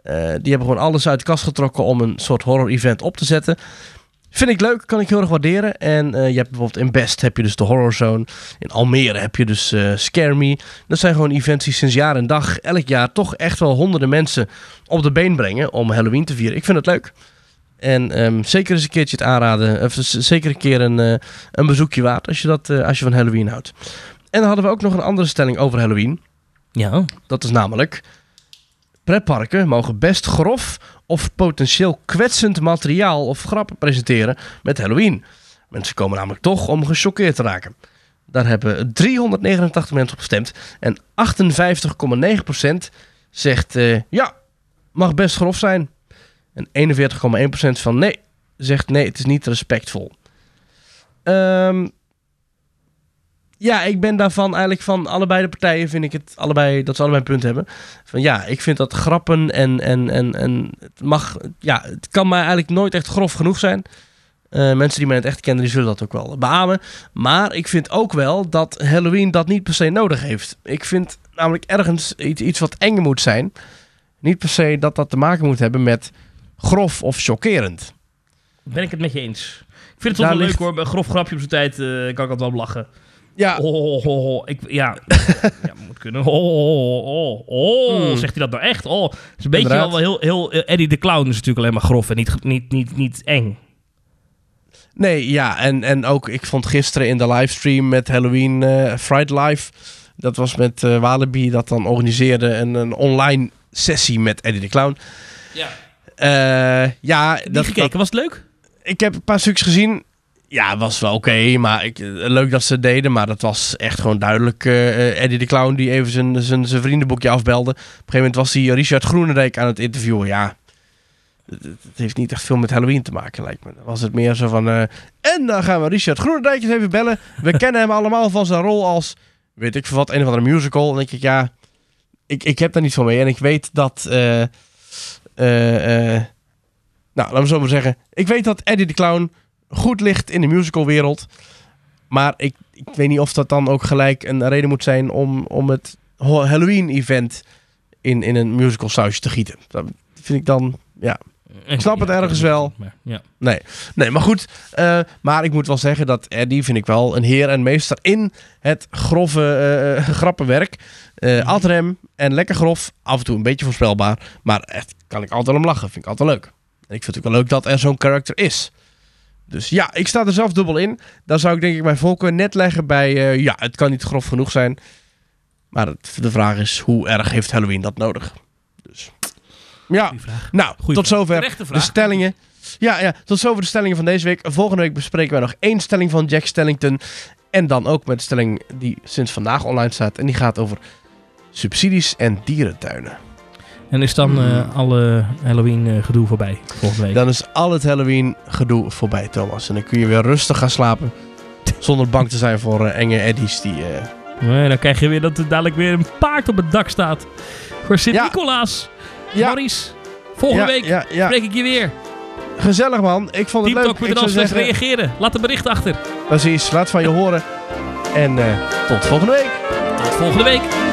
eh, die hebben gewoon alles uit de kast getrokken om een soort horror event op te zetten. Vind ik leuk, kan ik heel erg waarderen. En eh, je hebt bijvoorbeeld in Best heb je dus de Horror Zone. In Almere heb je dus eh, Scare Me. Dat zijn gewoon events die sinds jaar en dag elk jaar toch echt wel honderden mensen op de been brengen om Halloween te vieren. Ik vind het leuk. En ehm, zeker eens een keertje het aanraden. Of zeker een keer een, eh, een bezoekje waard als je, dat, als je van Halloween houdt. En dan hadden we ook nog een andere stelling over Halloween. Ja. Dat is namelijk... Pretparken mogen best grof of potentieel kwetsend materiaal of grappen presenteren met Halloween. Mensen komen namelijk toch om gechoqueerd te raken. Daar hebben 389 mensen op gestemd. En 58,9% zegt eh, ja, mag best grof zijn. En 41,1% van nee, zegt nee, het is niet respectvol. Ehm, ja, ik ben daarvan eigenlijk van allebei de partijen vind ik het allebei dat ze allebei een punt hebben. Van ja, ik vind dat grappen en, en, en, en het mag, ja, het kan mij eigenlijk nooit echt grof genoeg zijn. Eh, mensen die mij het echt kennen, die zullen dat ook wel beamen. Maar ik vind ook wel dat Halloween dat niet per se nodig heeft. Ik vind namelijk ergens iets, iets wat eng moet zijn. Niet per se dat dat te maken moet hebben met grof of chockerend. Ben ik het met je eens. Ik vind het wel ligt- leuk hoor. Een grof grapje op zijn tijd eh, kan ik altijd wel lachen. Ja, Oh, oh, oh, oh. Ik, ja, ja, moet kunnen. Oh, oh, oh, oh. Hmm. Zegt hij dat nou echt? Oh, het is een beetje Inderdaad. wel heel, heel... eh, Eddie de Clown is natuurlijk alleen maar grof en niet, niet, niet, niet eng. nee, ja. En, en ook, ik vond gisteren in de livestream met Halloween eh Fright Live... Dat was met eh Walibi dat dan organiseerde een, een online sessie met Eddie de Clown. Ja. Eh, ja, Die dat, gekeken, dat- was het leuk? ik heb een paar stukjes gezien. Ja, was wel oké, maar ik, eh, leuk dat ze het deden. Maar dat was echt gewoon duidelijk eh, Eddie de Clown die even zijn, zijn, zijn vriendenboekje afbelde. Op een gegeven moment was hij Richard Groenendijk aan het interviewen. Ja, het, heeft niet echt veel met Halloween te maken, lijkt me. Was het meer zo van... en dan gaan we Richard Groenendijk eens even bellen. We kennen hem allemaal van zijn rol als... Weet ik veel wat, een of andere musical. En dan denk ik, ja... Ik, ik heb daar niet van mee. En ik weet dat... nou, laten we zo maar zeggen. Ik weet dat Eddie de Clown goed ligt in de musicalwereld. Maar ik, ik weet niet of dat dan ook gelijk een reden moet zijn om, om het Halloween-event in, in een musical sausje te gieten. Dat vind ik dan, ja. Ik snap het ergens wel. Ja. Nee, maar goed. eh, maar ik moet wel zeggen dat Eddie vind ik wel een heer en meester in het grove eh, grappenwerk. Eh Mhm. Adrem en lekker grof. Af en toe een beetje voorspelbaar. Maar echt kan ik altijd om lachen. Vind ik altijd leuk. En ik vind het ook wel leuk dat er zo'n karakter is. Dus ja, ik sta er zelf dubbel in. Dan zou ik denk ik mijn voorkeur net leggen bij... eh, ja, het kan niet grof genoeg zijn. Maar het- de vraag is, hoe erg heeft Halloween dat nodig? Dus ja, Goeie vraag. nou, Goeie tot vraag. zover de stellingen. Ja, ja, tot zover de stellingen van deze week. Volgende week bespreken wij nog één stelling van Jack Stellington. En dan ook met de stelling die sinds vandaag online staat. En die gaat over subsidies en dierentuinen. En is dan eh, alle Halloween eh, gedoe voorbij volgende week? Dan is al het Halloween gedoe voorbij, Thomas. En dan kun je weer rustig gaan slapen. Zonder bang te zijn voor eh, enge eddies die... Nee, dan krijg je weer dat er dadelijk weer een paard op het dak staat. Voor Sint-Nicolaas. Ja. Maurice, volgende ja, week Ja, spreek ik je weer. Gezellig man. Ik vond het leuk. Ik Teamtalk.nl zou slash zeggen, reageren. Laat een bericht achter. precies, laat van je horen. En tot volgende week. Tot volgende week.